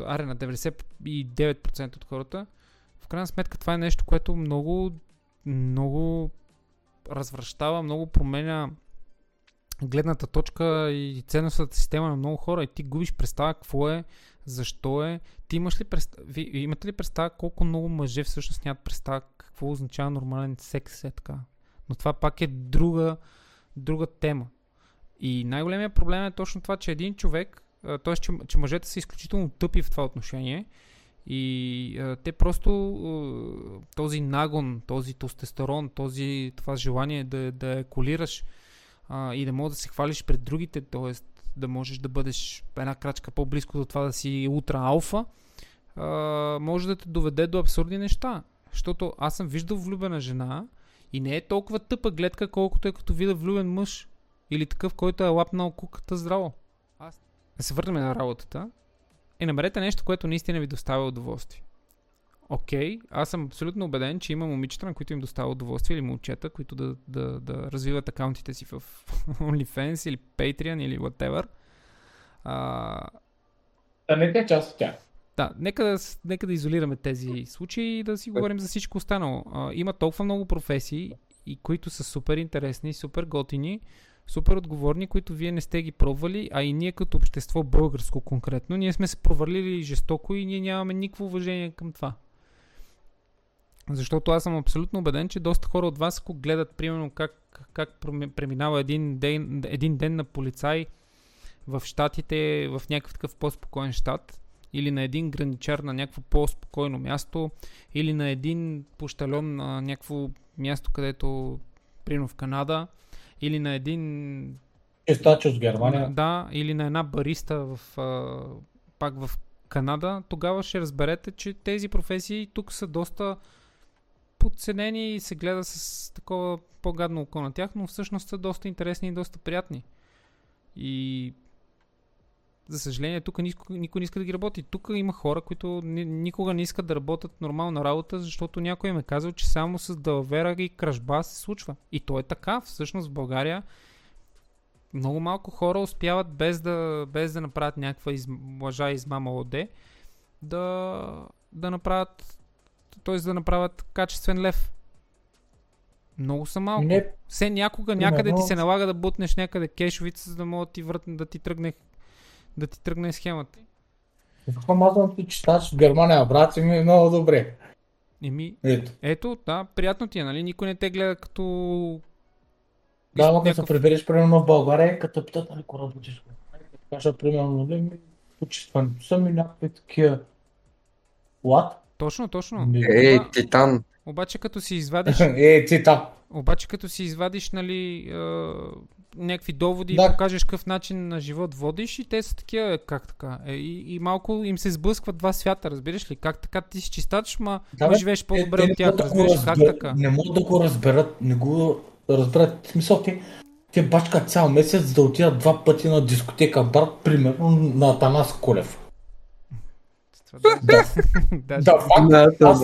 аре на 99% от хората, в крайна сметка това е нещо, което много, много развръщава, много променя гледната точка и ценностната система на много хора и ти губиш представа какво е, защо е. Ти имаш ли представа, ви, имате ли представа колко много мъже всъщност нямат представа какво означава нормален секс е така. Но това пак е друга, друга тема. И най-големият проблем е точно това, че един човек, т.е. Че, че мъжете са изключително тъпи в това отношение и а, те просто а, този нагон, този тестостерон, този, това желание да, да еколираш а, и да можеш да се хвалиш пред другите, т.е. да можеш да бъдеш една крачка по-близко до това да си утра алфа, може да те доведе до абсурдни неща. Защото аз съм виждал влюбена жена и не е толкова тъпа гледка, колкото е като вида влюбен мъж. Или такъв, който е лапнал куката здраво. Аз... Да се върнем на работата. И намерете нещо, което наистина ви доставя удоволствие. Окей, okay, аз съм абсолютно убеден, че има момичета, на които им достава удоволствие или момчета, които да, да, да развиват акаунтите си в OnlyFans или Patreon или whatever. А... Да не те част от тях. Да, нека да, нека да изолираме тези случаи и да си говорим за всичко останало. А, има толкова много професии, и които са супер интересни, супер готини, супер отговорни, които вие не сте ги пробвали, а и ние като общество българско конкретно, ние сме се провалили жестоко и ние нямаме никакво уважение към това. Защото аз съм абсолютно убеден, че доста хора от вас, ако гледат примерно как, как преминава един ден, един ден на полицай в щатите, в някакъв такъв по-спокоен щат, или на един граничар на някакво по-спокойно място, или на един пощален на някакво място, където, примерно в Канада, или на един... Чистач от Германия. Да, или на една бариста в, пак в Канада, тогава ще разберете, че тези професии тук са доста подценени и се гледа с такова по-гадно око на тях, но всъщност са доста интересни и доста приятни. И за съжаление, тук никой, не иска да ги работи. Тук има хора, които ни, никога не искат да работят нормална работа, защото някой им е казал, че само с дълвера и кражба се случва. И то е така. Всъщност в България много малко хора успяват без да, без да направят някаква лъжа измама ОД, да, да направят т.е. да направят качествен лев. Много са малко. Не, Все някога, някъде ти се налага да бутнеш някъде кешовица, за да мога да ти въртне, да ти тръгне да ти тръгне схемата. Какво мазам ти читаш в Германия, брат, ми е много добре. Еми, ето. ето, да, приятно ти е, нали? Никой не те гледа като... Да, но като се прибереш примерно в България, като питат, нали, кога работиш? Кажа, примерно, нали, почистването са ми някакви такива... What? Точно, точно. Ей, титан. Обаче като си извадиш... Ей, титан. Обаче като си извадиш, нали, някакви доводи да. и покажеш какъв начин на живот водиш и те са такива, е, как така? Е, и, и малко им се сблъскват два свята, разбираш ли? Как така ти си чистач, ма да, бе, живееш по-добре от тях, разбираш разбер... как така? Не могат да го разберат, не го разберат. В смисъл, те, те бачкат цял месец да отидат два пъти на дискотека, брат, примерно на Атанас Колев. Да, да, факт. Аз,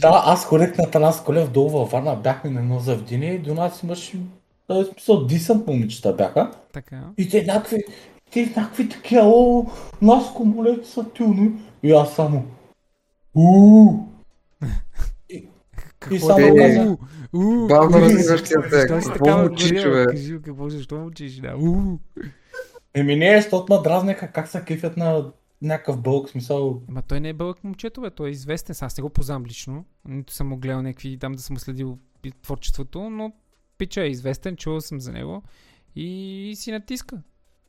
да, аз ходех на Танас Колев долу във Варна, бяхме на едно заведение и до нас имаш в смисъл, дисънт момичета бяха. Така. И те някакви, те някакви такива, о, нас комолети са тилни. И аз само, ууу. И, и само казах, Бавно развиваш тия те, какво мучи, човек? Кажи, какво, защо мучиш, да. Еми не, защото ме дразнеха как се кефят на някакъв бълък, смисъл. Ма той не е бълък момчето, бе, той е известен. Аз не го познавам лично. Нито съм му гледал някакви там да съм следил творчеството, но пича е известен, чувал съм за него и си натиска.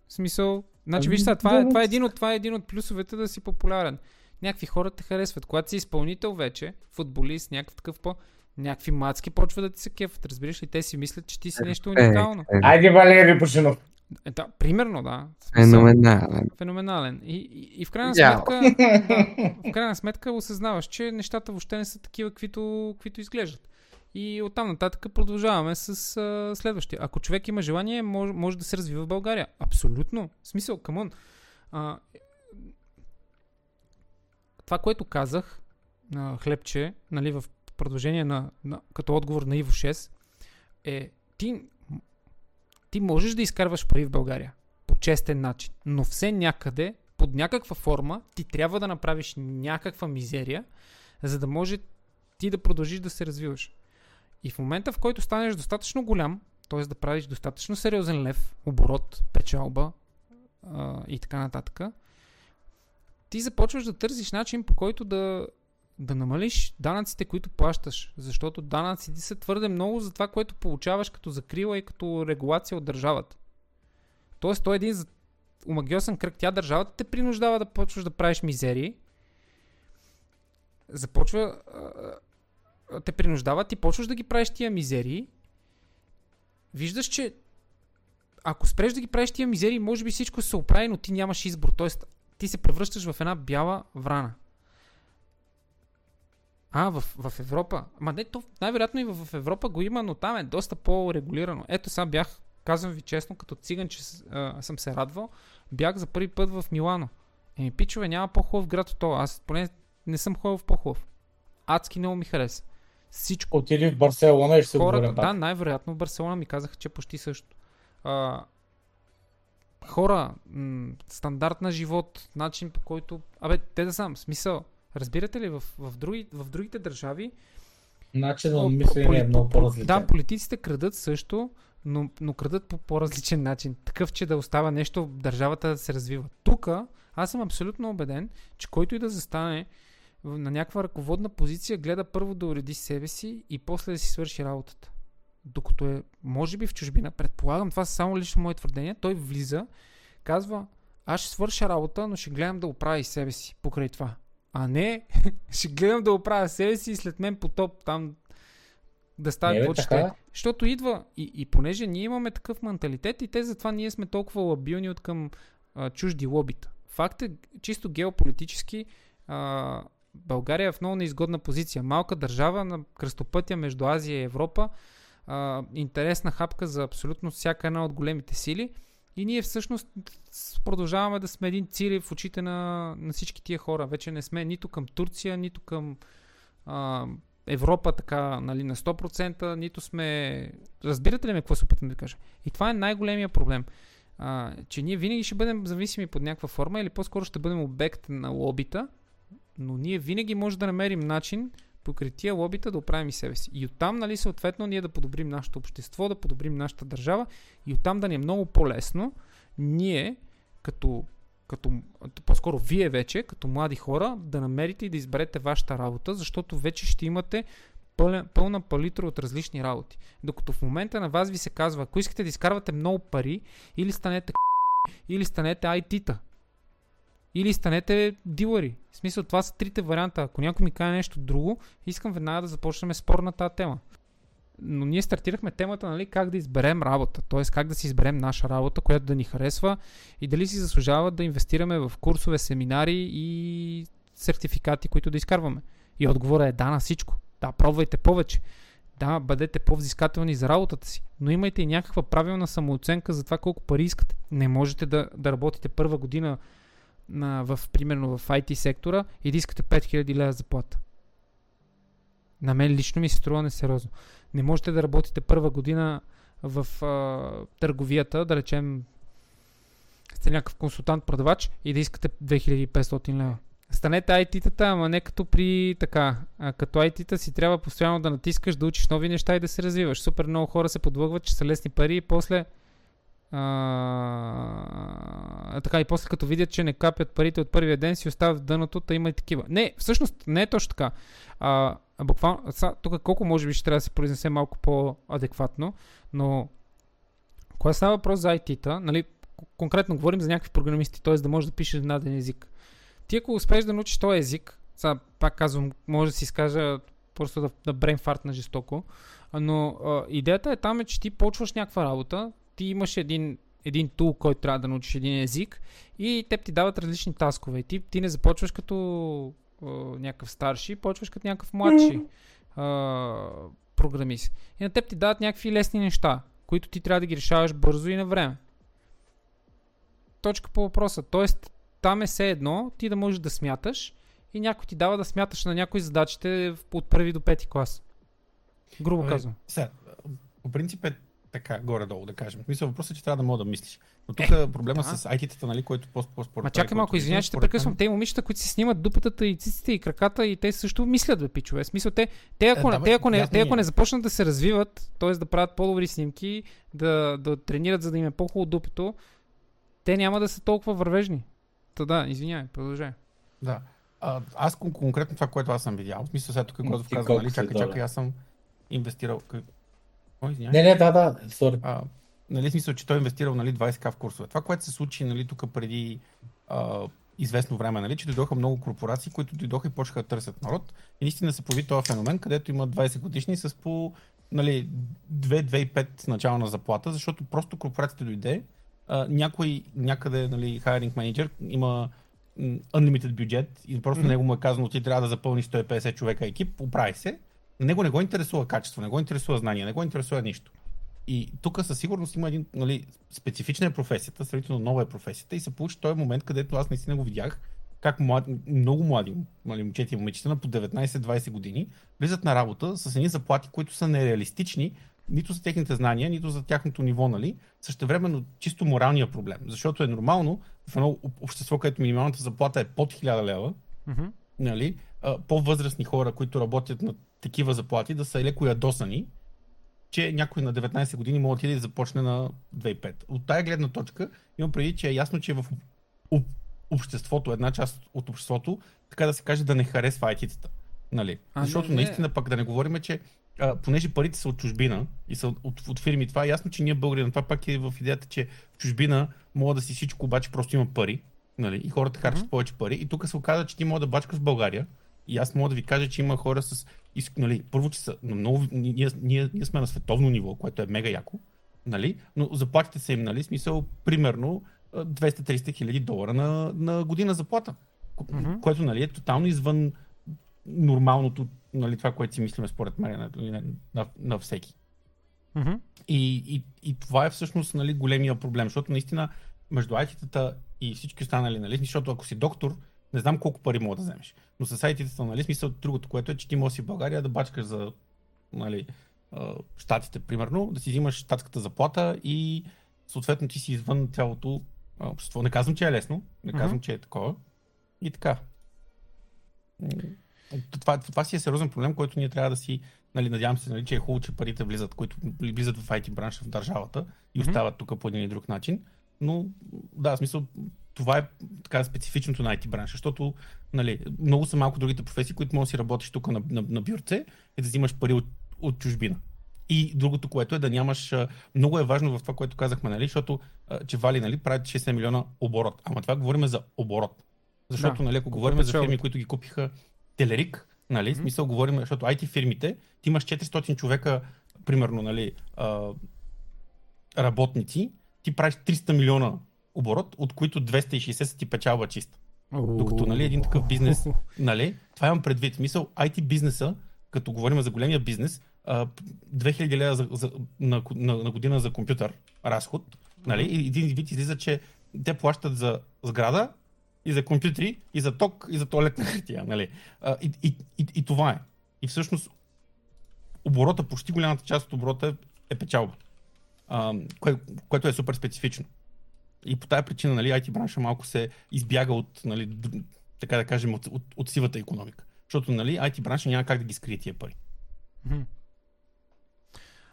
В смисъл, значи виж сега, това, е, това, е един от, това е един от плюсовете да си популярен. Някакви хора те харесват. Когато си изпълнител вече, футболист, някакъв такъв по... Някакви мацки почва да ти се кефат, разбираш ли? Те си мислят, че ти си нещо уникално. Е, е. Айде, Валери Пушинов. Е, да, примерно, да. Феноменален. Феноменален. И, и, и в крайна сметка, да, в крайна сметка осъзнаваш, че нещата въобще не са такива, каквито, каквито изглеждат. И оттам нататък продължаваме с а, следващия. Ако човек има желание, може, може да се развива в България. Абсолютно. В смисъл, камон. А, това, което казах на Хлебче, нали, в продължение на, на, като отговор на Иво 6, е ти, ти можеш да изкарваш пари в България по честен начин, но все някъде, под някаква форма, ти трябва да направиш някаква мизерия, за да може ти да продължиш да се развиваш. И в момента, в който станеш достатъчно голям, т.е. да правиш достатъчно сериозен лев, оборот, печалба а, и така нататък, ти започваш да търсиш начин по който да, да намалиш данъците, които плащаш. Защото данъците са твърде много за това, което получаваш като закрила и като регулация от държавата. Тоест, той е един омагиосен кръг. Тя държавата те принуждава да почваш да правиш мизерии. Започва. те принуждават и почваш да ги правиш тия мизерии. Виждаш, че ако спреш да ги правиш тия мизерии, може би всичко се оправи, но ти нямаш избор. Тоест, ти се превръщаш в една бяла врана. А, в, в Европа. Ма не, то най-вероятно и в, в Европа го има, но там е доста по-регулирано. Ето сега бях, казвам ви честно, като циган, че а, съм се радвал, бях за първи път в Милано. Еми, пичове, няма по-хубав град от това. Аз поне не съм ходил в по-хубав. Адски много ми хареса. Всичко. Отиди в Барселона и ще се Хората, да, най-вероятно в Барселона ми казаха, че почти също. А, хора, м- стандарт на живот, начин по който... Абе, те да сам, смисъл. Разбирате ли, в, в, други, в другите държави... Начинът на мислене е много по-различен. Да, политиците крадат също, но, но крадат по по-различен начин. Такъв, че да остава нещо, държавата да се развива. Тук аз съм абсолютно убеден, че който и да застане на някаква ръководна позиция, гледа първо да уреди себе си и после да си свърши работата. Докато е, може би в чужбина, предполагам, това са само лично мои твърдения, той влиза, казва, аз ще свърша работа, но ще гледам да оправя себе си покрай това. А не, ще гледам да оправя себе си и след мен потоп там да става какво ще. Защото идва и, и понеже ние имаме такъв менталитет и те затова ние сме толкова лабилни от към а, чужди лобита. Факт е, чисто геополитически, а, България е в много неизгодна позиция. Малка държава на кръстопътя между Азия и Европа, а, интересна хапка за абсолютно всяка една от големите сили. И ние всъщност продължаваме да сме един цили в очите на, на всички тия хора. Вече не сме нито към Турция, нито към а, Европа така нали, на 100%, нито сме... Разбирате ли ме какво се опитвам да кажа? И това е най-големия проблем. А, че ние винаги ще бъдем зависими под някаква форма или по-скоро ще бъдем обект на лобита, но ние винаги може да намерим начин покрай тия лобита да оправим и себе си. И оттам, нали, съответно, ние да подобрим нашето общество, да подобрим нашата държава и оттам да ни е много по-лесно ние, като, като по-скоро вие вече, като млади хора, да намерите и да изберете вашата работа, защото вече ще имате пълна, пълна палитра от различни работи. Докато в момента на вас ви се казва, ако искате да изкарвате много пари, или станете или станете IT-та, или станете дилъри. В смисъл, това са трите варианта. Ако някой ми каже нещо друго, искам веднага да започнем спор на тази тема. Но ние стартирахме темата, нали, как да изберем работа, т.е. как да си изберем наша работа, която да ни харесва и дали си заслужава да инвестираме в курсове, семинари и сертификати, които да изкарваме. И отговорът е да на всичко. Да, пробвайте повече. Да, бъдете по-взискателни за работата си, но имайте и някаква правилна самооценка за това колко пари искате. Не можете да, да работите първа година на, в, примерно в IT сектора и да искате 5000 лева заплата. На мен лично ми се струва несериозно. Не можете да работите първа година в а, търговията, да речем сте някакъв консултант-продавач и да искате 2500 лева. Станете IT-тата, ама не като при така. А като IT-та си трябва постоянно да натискаш, да учиш нови неща и да се развиваш. Супер много хора се подлъгват, че са лесни пари и после а, така и после като видят, че не капят парите от първия ден, си оставят в дъното, та има и такива. Не, всъщност не е точно така. А, буквално, тук колко може би ще трябва да се произнесе малко по-адекватно, но кога става въпрос за IT-та, нали, конкретно говорим за някакви програмисти, т.е. да можеш да пишеш на даден език. Ти ако успееш да научиш този език, сега пак казвам, може да си изкажа просто да, да брейнфарт на жестоко, но а, идеята е там, е, че ти почваш някаква работа, ти имаш един, един тул, който трябва да научиш един език и те ти дават различни таскове. И ти, ти не започваш като а, някакъв старши, почваш като някакъв младши а, програмист. И на теб ти дават някакви лесни неща, които ти трябва да ги решаваш бързо и на време. Точка по въпроса. Тоест, там е все едно ти да можеш да смяташ и някой ти дава да смяташ на някои задачите от първи до пети клас. Грубо казвам. По принцип е така, горе-долу, да кажем. Мисля, въпросът е, че трябва да мога да мислиш. Но тук е, проблема да. с IT-тата, нали, който по-според. Ма чакай малко, извинявай, те прекъсвам. Те момичета, които си снимат дупетата и циците и краката и те също мислят, бе, пичове. Смисъл, те, те, ако, Е, да, те, ако, не, те, ако е. не започнат да се развиват, т.е. да правят по-добри снимки, да, да тренират, за да им е по-хубаво дупето, те няма да са толкова вървежни. Та да, извинявай, продължай. Да. А, аз кон- конкретно това, което аз съм видял, в смисъл сега тук М, Грозов ти казва, колко нали, чакай, чакай, аз съм инвестирал. Как- Ой, извинявай. Не, не, да, да, сори. А, нали, смисъл, че той е инвестирал нали, 20к в курсове. Това, което се случи нали, тук преди а, известно време, нали, че дойдоха много корпорации, които дойдоха и почнаха да търсят народ. И наистина се появи този феномен, където има 20 годишни с по нали, 2-2,5 начална заплата, защото просто корпорацията дойде, а, някой някъде, нали, hiring manager има unlimited бюджет и просто Мгм. него му е казано, ти трябва да запълниш 150 човека екип, оправи се. Него не го интересува качество, не го интересува знание, не го интересува нищо. И тук със сигурност има един, нали, специфична е професията, сравнително нова е професията и се получи този момент, където аз наистина го видях, как млад, много млади нали, момчета и момичета на по 19-20 години влизат на работа с едни заплати, които са нереалистични, нито за техните знания, нито за тяхното ниво, нали? Същевременно чисто моралния проблем. Защото е нормално в едно об- общество, където минималната заплата е под 1000 лева, Мгм. нали, а, по-възрастни хора, които работят на такива заплати, да са леко ядосани, че някой на 19 години може да отиде и започне на 2,5. От тая гледна точка имам преди, че е ясно, че в об- обществото, една част от обществото, така да се каже, да не харесва IT-тата. Нали? А, Защото не, не. наистина пък да не говорим, че а, понеже парите са от чужбина и са от, от, от фирми, това е ясно, че ние българи, това пак е в идеята, че в чужбина мога да си всичко, обаче просто има пари. Нали? И хората харчат Мгм. повече пари. И тук се оказа, че ти мога да бачкаш в България. И аз мога да ви кажа, че има хора с. Нали, първо, че са на много. Ние, ние, ние сме на световно ниво, което е мега яко. Нали? Но заплатите са им, нали, смисъл, примерно а, 200-300 хиляди долара на, на година заплата. Мгм. Което нали, е тотално извън нормалното, нали, това, което си мислиме според мен на, на, на, на всеки. Мгм. И, и, и това е всъщност нали, големия проблем, защото наистина между IT-тата и всички останали, нали, защото ако си доктор, не знам колко пари мога да вземеш. Но с IT-тата, нали, смисъл другото, което е, че ти можеш си в България да бачкаш за нали, щатите, примерно, да си взимаш щатската заплата и съответно ти си извън цялото общество. Не казвам, че е лесно, не казвам, че е такова. И така. Това, това си е сериозен проблем, който ние трябва да си нали, надявам се, нали, че е хубаво, че парите влизат, които влизат в IT бранша в държавата и остават тук по един или друг начин. Но да, в смисъл, това е така специфичното на IT бранша, защото нали, много са малко другите професии, които можеш да си работиш тук на, на, на бюрце и да взимаш пари от, от чужбина. И другото, което е да нямаш. Много е важно в това, което казахме, нали, защото че Вали нали, правят 60 милиона оборот. Ама това говорим за оборот. Защото, Да, нали, ако говорим за фирми, които ги купиха Телерик, нали, Мгм. смисъл говорим, защото IT фирмите, ти имаш 400 човека, примерно, нали, а, работници, ти правиш 300 милиона оборот, от които 260 са ти печалба чиста. Докато, нали, един такъв бизнес, нали, това имам предвид. Мисъл, IT бизнеса, като говорим за големия бизнес, а, 2000 лева за, за, на, на, на година за компютър разход, нали, и един вид излиза, че те плащат за сграда, и за компютри, и за ток, и за туалетна хартия, нали. И, и, и, и това е. И всъщност оборота, почти голямата част от оборота е, е печалба, а, кое, което е супер специфично. И по тази причина, нали, IT бранша малко се избяга от, нали, така да кажем, от, от, от сивата економика. Защото, нали, IT бранша няма как да ги скрие тия пари.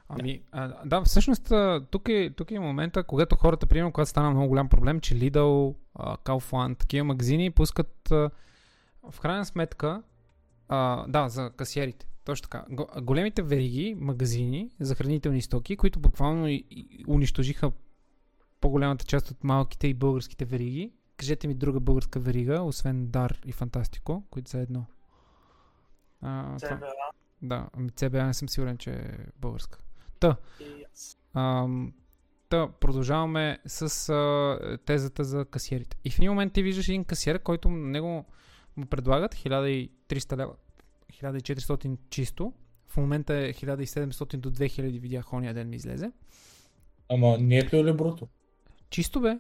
Ами, а, да, всъщност тук е, тук е момента, когато хората, примерно, когато стана много голям проблем, че Lidl, Kaufland, такива магазини пускат а, в крайна сметка, а, да, за касиерите. Точно така. Го- Големите вериги, магазини за хранителни стоки, които буквално унищожиха по-голямата част от малките и българските вериги. Кажете ми друга българска верига, освен Дар и Фантастико, които са едно. А, това- CBA да, ами CBA не съм сигурен, че е българска. Та, ам, та продължаваме с а, тезата за касиерите. И в един момент ти виждаш един касиер, който на него му предлагат 1300 лева, 1400 чисто. В момента е 1700 до 2000 видях ония ден ми излезе. Ама не е ли бруто? Чисто бе, е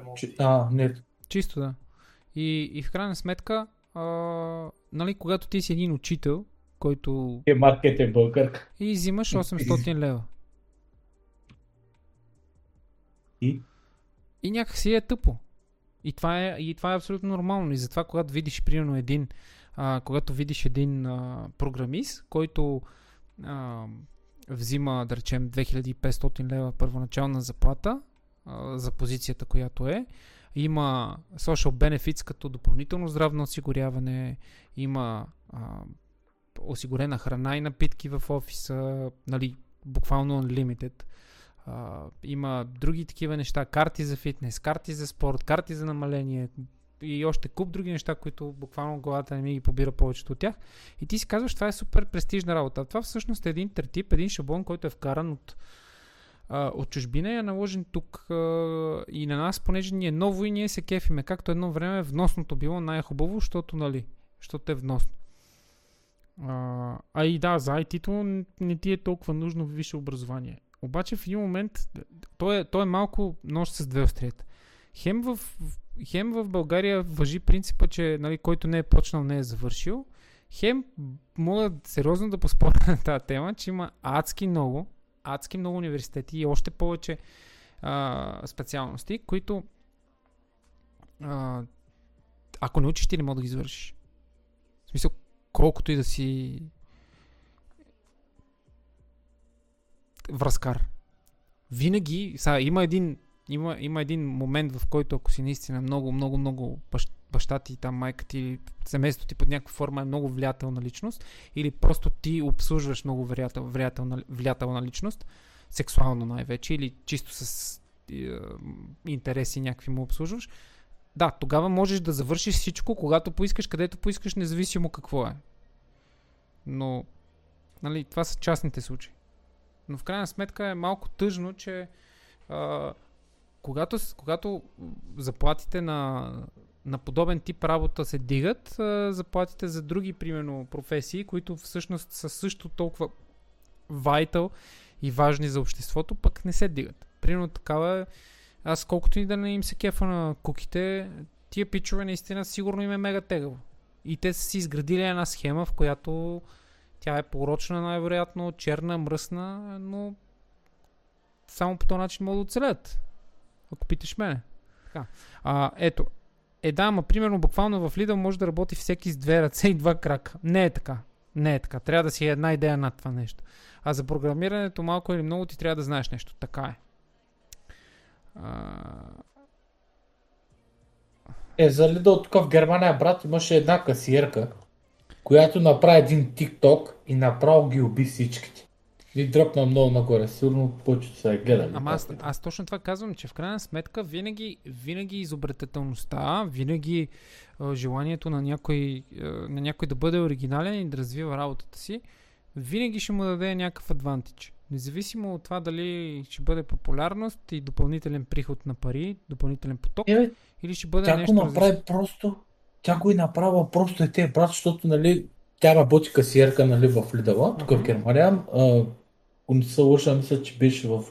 много Чи- А, не. чисто да. И, и в крайна сметка, а, нали, когато ти си един учител, който Е, маркет е българка. и взимаш 800 лева. И? И някакси е тъпо. И това е, и това е абсолютно нормално. И затова, когато видиш, примерно, един, а, когато видиш един а, програмист, който а, взима, да речем, 2500 лева първоначална заплата а, за позицията, която е, има social benefits като допълнително здравно осигуряване, има а, осигурена храна и напитки в офиса, нали, буквално unlimited. А, има други такива неща, карти за фитнес, карти за спорт, карти за намаление и още куп други неща, които буквално главата не ми ги побира повечето от тях. И ти си казваш, това е супер престижна работа. Това всъщност е един тертип, един шаблон, който е вкаран от, от чужбина е наложен тук а, и на нас, понеже ни е ново и ние се кефиме. Както едно време вносното било най-хубаво, защото, нали, защото е вносно. А, а и да, за IT-то не ти е толкова нужно висше образование. Обаче в един момент, то е, то е малко нощ с две острията. Хем в, хем в България въжи принципа, че нали, който не е почнал, не е завършил. Хем мога сериозно да поспоря на тази тема, че има адски много, адски много университети и още повече а, специалности, които а, ако не учиш, ти не мога да ги извършиш. В смисъл, колкото и да си връзкар. Винаги, сега, има един, има, има един момент, в който ако си наистина много, много, много бащ, баща ти, там майка ти, семейството ти под някаква форма е много влиятелна личност, или просто ти обслужваш много влиятел, влиятелна, влиятелна личност, сексуално най-вече, или чисто с е, интереси някакви му обслужваш, да, тогава можеш да завършиш всичко, когато поискаш, където поискаш, независимо какво е. Но, нали, това са частните случаи. Но в крайна сметка е малко тъжно, че а, когато, когато заплатите на, на подобен тип работа се дигат, заплатите за други, примерно, професии, които всъщност са също толкова вайтъл и важни за обществото, пък не се дигат. Примерно такава аз колкото и да не им се кефа на куките, тия пичове наистина сигурно им е мега тегаво. И те са си изградили една схема, в която тя е порочна най-вероятно, черна, мръсна, но само по този начин могат да оцелят. Ако питаш мене. Така. А, ето. Е, да, ама примерно буквално в Lidl може да работи всеки с две ръце и два крака. Не е така. Не е така. Трябва да си е една идея над това нещо. А за програмирането малко или много ти трябва да знаеш нещо. Така е. Е, за Lidl тук в Германия, брат, имаше една касиерка, която направи един TikTok и направо ги уби всичките. И дръпна много нагоре. Сигурно повечето са е гледали. Ама аз, аз точно това казвам, че в крайна сметка винаги, винаги изобретателността, винаги е, желанието на някой, е, на някой да бъде оригинален и да развива работата си, винаги ще му даде някакъв адвантич. Независимо от това дали ще бъде популярност и допълнителен приход на пари, допълнителен поток, Е, или ще бъде тя нещо го направи различно. просто, тя го и направила просто е те, брат, защото, нали, тя работи касиерка, нали, в Лидала, тук в Аха. Германия. А, ако не се лъжа, мисля, че беше в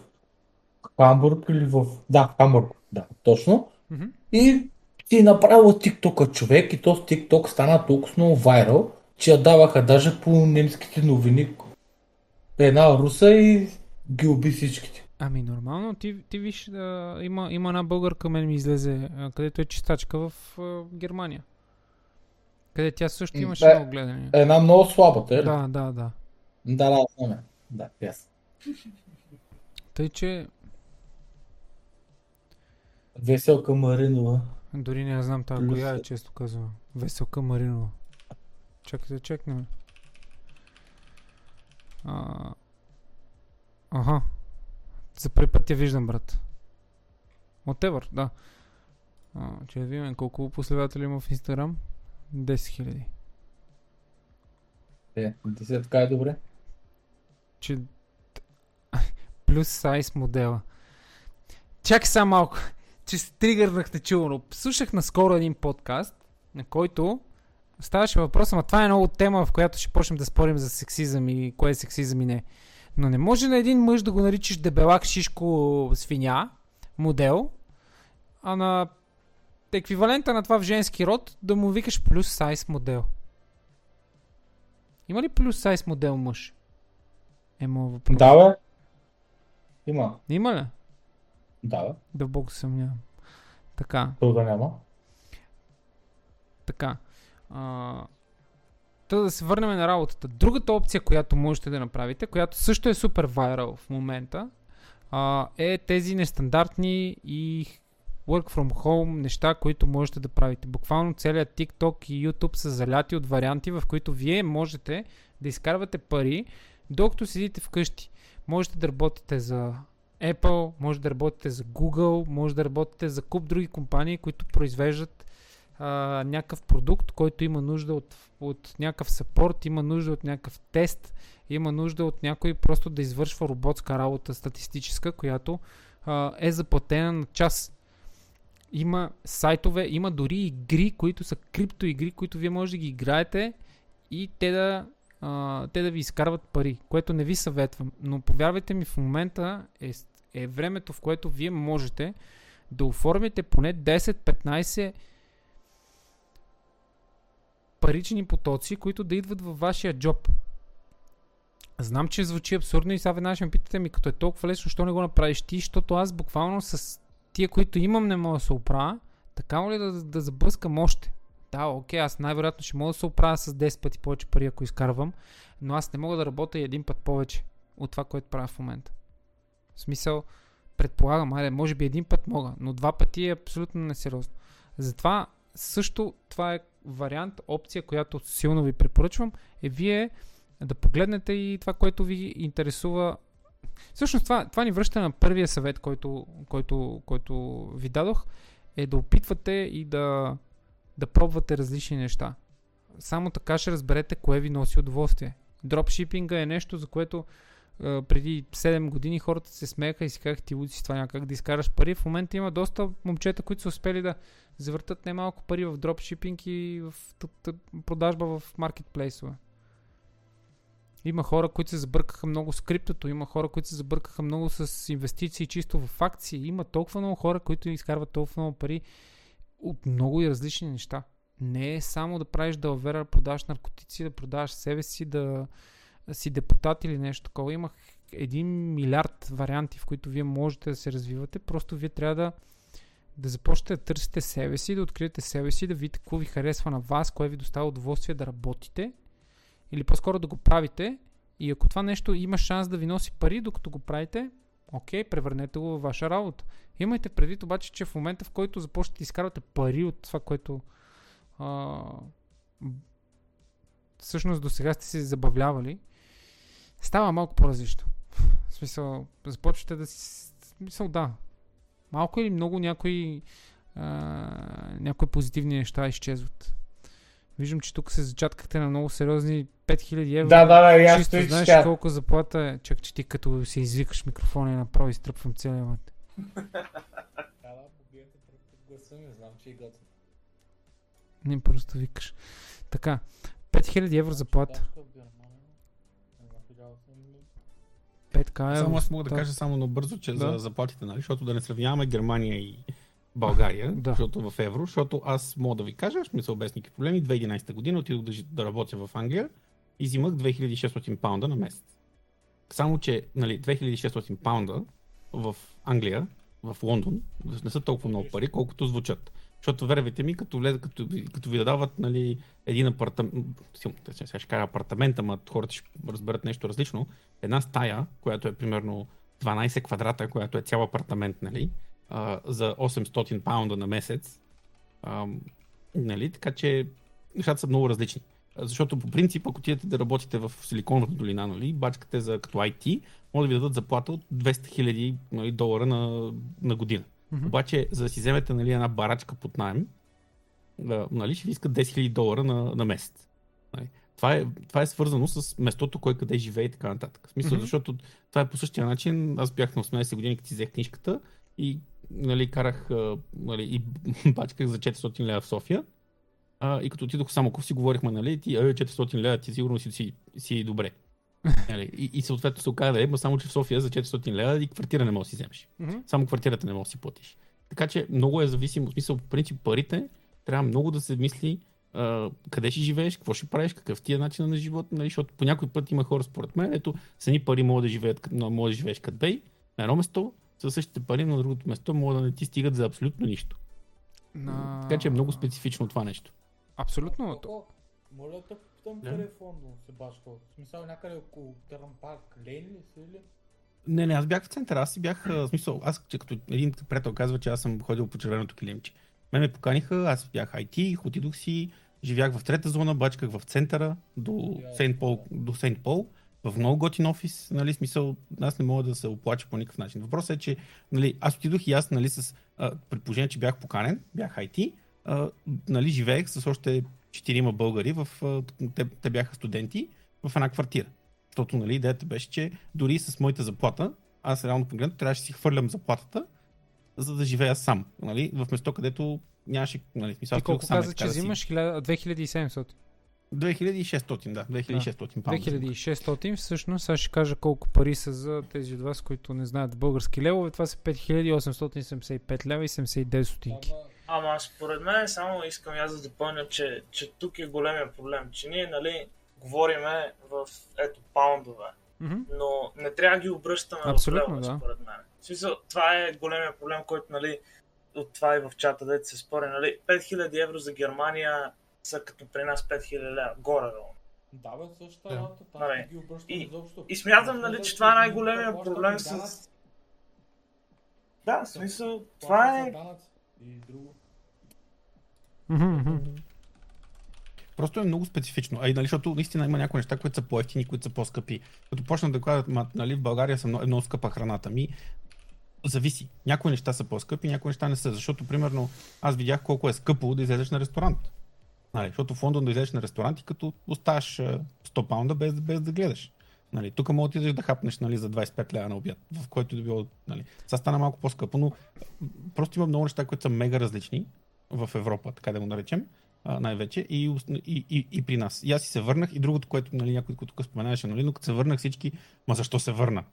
Хамбург или в... Да, Хамбург, да, точно. Мгм. И ти направила TikTok човек и този TikTok стана толкова много вайрал, че я даваха даже по немските новини. Една руса и ги уби всичките. Ами нормално, ти, ти виж, а, има, има една българка, мен ми излезе, а, където е чистачка в а, Германия. Къде тя също М, имаше да. много гледания. Една много слаба, те ли? Да, да, да. Да, да, знаме. Да, ясно. Тъй, че Веселка Маринова. дори не знам тази коя е, често казвам. Веселка Маринова. Чакай да чекнем. А... Аха. За първи път я виждам, брат. Whatever, да. А, че да видим колко последователи има в Инстаграм. 10 000. Е, десетка е добре. Че плюс сайз модела. Чакай сега малко, че се тригърнахте чулно. Слушах наскоро един подкаст, на който ставаше въпрос, ама това е много тема, в която ще почнем да спорим за сексизъм и кое е сексизъм и не. Но не може на един мъж да го наричаш дебелак, шишко, свиня, модел, а на еквивалента на това в женски род да му викаш плюс сайз модел. Има ли плюс сайз модел мъж? Е моят въпрос. Да, бе. Има. Има ли? Да, Дълбоко се съмнявам. Така, то да няма. така. А, Та да се върнем на работата. Другата опция, която можете да направите, която също е супер вайрал в момента, а, е тези нестандартни и work from home неща, които можете да правите. Буквално целият TikTok и YouTube са заляти от варианти, в които вие можете да изкарвате пари, докато седите вкъщи. Можете да работите за Apple, може да работите за Google, може да работите за куп други компании, които произвеждат а, някакъв продукт, който има нужда от, от някакъв сапорт, има нужда от някакъв тест, има нужда от някой просто да извършва роботска работа статистическа, която а, е заплатена на час. Има сайтове, има дори игри, които са криптоигри, които вие може да ги играете и те да, а, те да ви изкарват пари, което не ви съветвам. Но повярвайте ми, в момента е, е времето, в което вие можете да оформите поне 10-15 парични потоци, които да идват във вашия джоб. Знам, че звучи абсурдно и сега веднага ще ме питате ми, като е толкова лесно, що не го направиш ти, защото аз буквално с тия, които имам, не мога да се оправя, така ли да, да забъскам още? Да, окей, аз най-вероятно ще мога да се оправя с 10 пъти повече пари, ако изкарвам, но аз не мога да работя и един път повече от това, което правя в момента. В смисъл, предполагам, айде, може би един път мога, но два пъти е абсолютно несериозно. Затова също това е вариант, опция, която силно ви препоръчвам, е вие да погледнете и това, което ви интересува. Всъщност това, това ни връща на първия съвет, който, който, който ви дадох, е да опитвате и да, да пробвате различни неща. Само така ще разберете кое ви носи удоволствие. Дропшипинга е нещо, за което а, преди 7 години хората се смееха и си казаха ти луди си това някак да изкараш пари. В момента има доста момчета, които са успели да завъртат немалко пари в дропшипинг и в продажба в маркетплейсове. Има хора, които се забъркаха много с криптото, има хора, които се забъркаха много с инвестиции чисто в акции, има толкова много хора, които изкарват толкова много пари от много и различни неща. Не е само да правиш далавера, да продаваш наркотици, да продаваш себе си, да си депутат или нещо такова. Има един милиард варианти, в които вие можете да се развивате. Просто вие трябва да, да започнете да търсите себе си, да откриете себе си, да видите какво ви харесва на вас, кое ви доставя удоволствие да работите или по-скоро да го правите и ако това нещо има шанс да ви носи пари, докато го правите, окей, превърнете го във ваша работа. Имайте предвид обаче, че в момента в който започнете да изкарвате пари от това, което а, всъщност до сега сте се забавлявали, става малко по-различно. В смисъл, започвате да си... Смисъл, да. Малко или много някои, а, някои позитивни неща изчезват. Виждам, че тук се зачаткахте на много сериозни 5000 евро. Да, да, да, аз Чисто стои, знаеш че колко заплата е. Чак, че ти като се извикаш микрофона и направо изтръпвам целия мът. не знам, че и готвя. Не просто викаш. Така, 5000 евро заплата. 5к евро. Само аз мога да Да. кажа само набързо, че Да. за заплатите, нали? Защото да не сравняваме Германия и България, Да. защото в евро, защото аз мога да ви кажа, ще ми са никакви проблеми, 2011 година отидох да, да работя в Англия и взимах 2600 паунда на месец. Само, че нали, 2600 паунда в Англия, в Лондон, не са толкова много пари, колкото звучат. Защото вервайте ми, като, влез, като, ви- като ви дават нали, един апартамент, сега ще кажа апартамент, ама хората ще разберат нещо различно, една стая, която е примерно 12 квадрата, която е цял апартамент, нали, а, за 800 паунда на месец, а, нали, така че нещата са много различни. Защото по принцип, ако отидете да работите в Силиконовата долина, нали, бачкате за като IT, може да ви дадат заплата от 200 000 нали, долара на, на година. Мгм. Обаче, за да си вземете нали, една барачка под найем, нали, ще ви искат 10 000 долара на, на месец. Нали. Това, е, това е свързано с местото, кой къде живее и така нататък. В смисъл, Мгм. защото това е по същия начин. Аз бях на 18 години, като си взех книжката и нали, карах нали, и бачках за 400 лева в София. А, и като отидох само си говорихме, нали, ти, е, 400 лева, ти сигурно си, си, си добре. Нали, и, и съответно се оказа, е, само че в София за 400 лева и квартира не можеш да си вземеш. Мгм. Само квартирата не можеш да си платиш. Така че много е зависимо, в смисъл, по принцип парите трябва много да се мисли а, къде ще живееш, какво ще правиш, какъв ти е начин на живот, нали? защото по някой път има хора според мен, ето с едни пари могат да живеят, може да живееш като бей на едно место, със същите пари на другото место могат да не ти стигат за абсолютно нищо. На... Така че е много специфично това нещо. Абсолютно. Коко, Моля да питам Да. къде фондо се башка. В смисъл някъде около Търн парк, Лейн ли си или? Не, не, аз бях в центъра. Аз си бях, в смисъл, аз че като един приятел казва, че аз съм ходил по червеното килимче. Мен ме поканиха, аз бях IT, отидох си, живях в трета зона, бачках в центъра до. Сейнт Пол, до Сейнт Пол, в много готин офис, нали, смисъл, аз не мога да се оплача по никакъв начин. Въпросът е, че нали, аз отидох и аз, нали, с а, предположение, че бях поканен, бях IT, а, нали, живеех с още четирима българи, в, а, те, те бяха студенти в една квартира. Защото нали, идеята беше, че дори с моята заплата, аз реално погледнато трябваше да си хвърлям заплатата, за да живея сам. Нали, в место, където нямаше. Нали, смисъл, аз колко е каза, че да взимаш? 1000 2700. 2600, да, 2600 паунда. 2600, всъщност аз ще кажа колко пари са за тези от вас, които не знаят български левове. Това са 5875 лева и 79 стотинки. Ама Ама според мен само искам аз да допълня, че, че тук е големия проблем, че ние, нали, говориме в, ето, паундове, Мгм. но не трябва да ги обръщаме Абсолютно, в левове, да. според мен. В смисъл, това е големия проблем, който, нали, от това и в чата, дете се спори, нали, 5000 евро за Германия са като при нас 5000 лева, горе-долу. Да, бе, същата работа, там Нали, ги обръщам и- изобщо. И смятам, нали, че това е най-големия проблем с... Да, в смисъл, това е... И друго. Просто е много специфично. А и, нали, защото наистина има някои неща, които са по-ефтини, които са по-скъпи. Като почнат да кажат, ма, нали, в България са много, е много скъпа храната ми. Зависи. Някои неща са по-скъпи, някои неща не са. Защото, примерно, аз видях колко е скъпо да излезеш на ресторант. Нали, защото в Лондон да излезеш на ресторант и като оставаш а, 100 паунда без, без да гледаш. Нали, тук мога да отидеш да хапнеш нали, за 25 лева на обяд, в който да било. Нали. Сега стана малко по-скъпо, но просто има много неща, които са мега различни в Европа, така да го наречем най-вече и, и, и, и, при нас. И аз си се върнах и другото, което нали, някой тук споменаваше, нали, но като се върнах всички, ма защо се върна?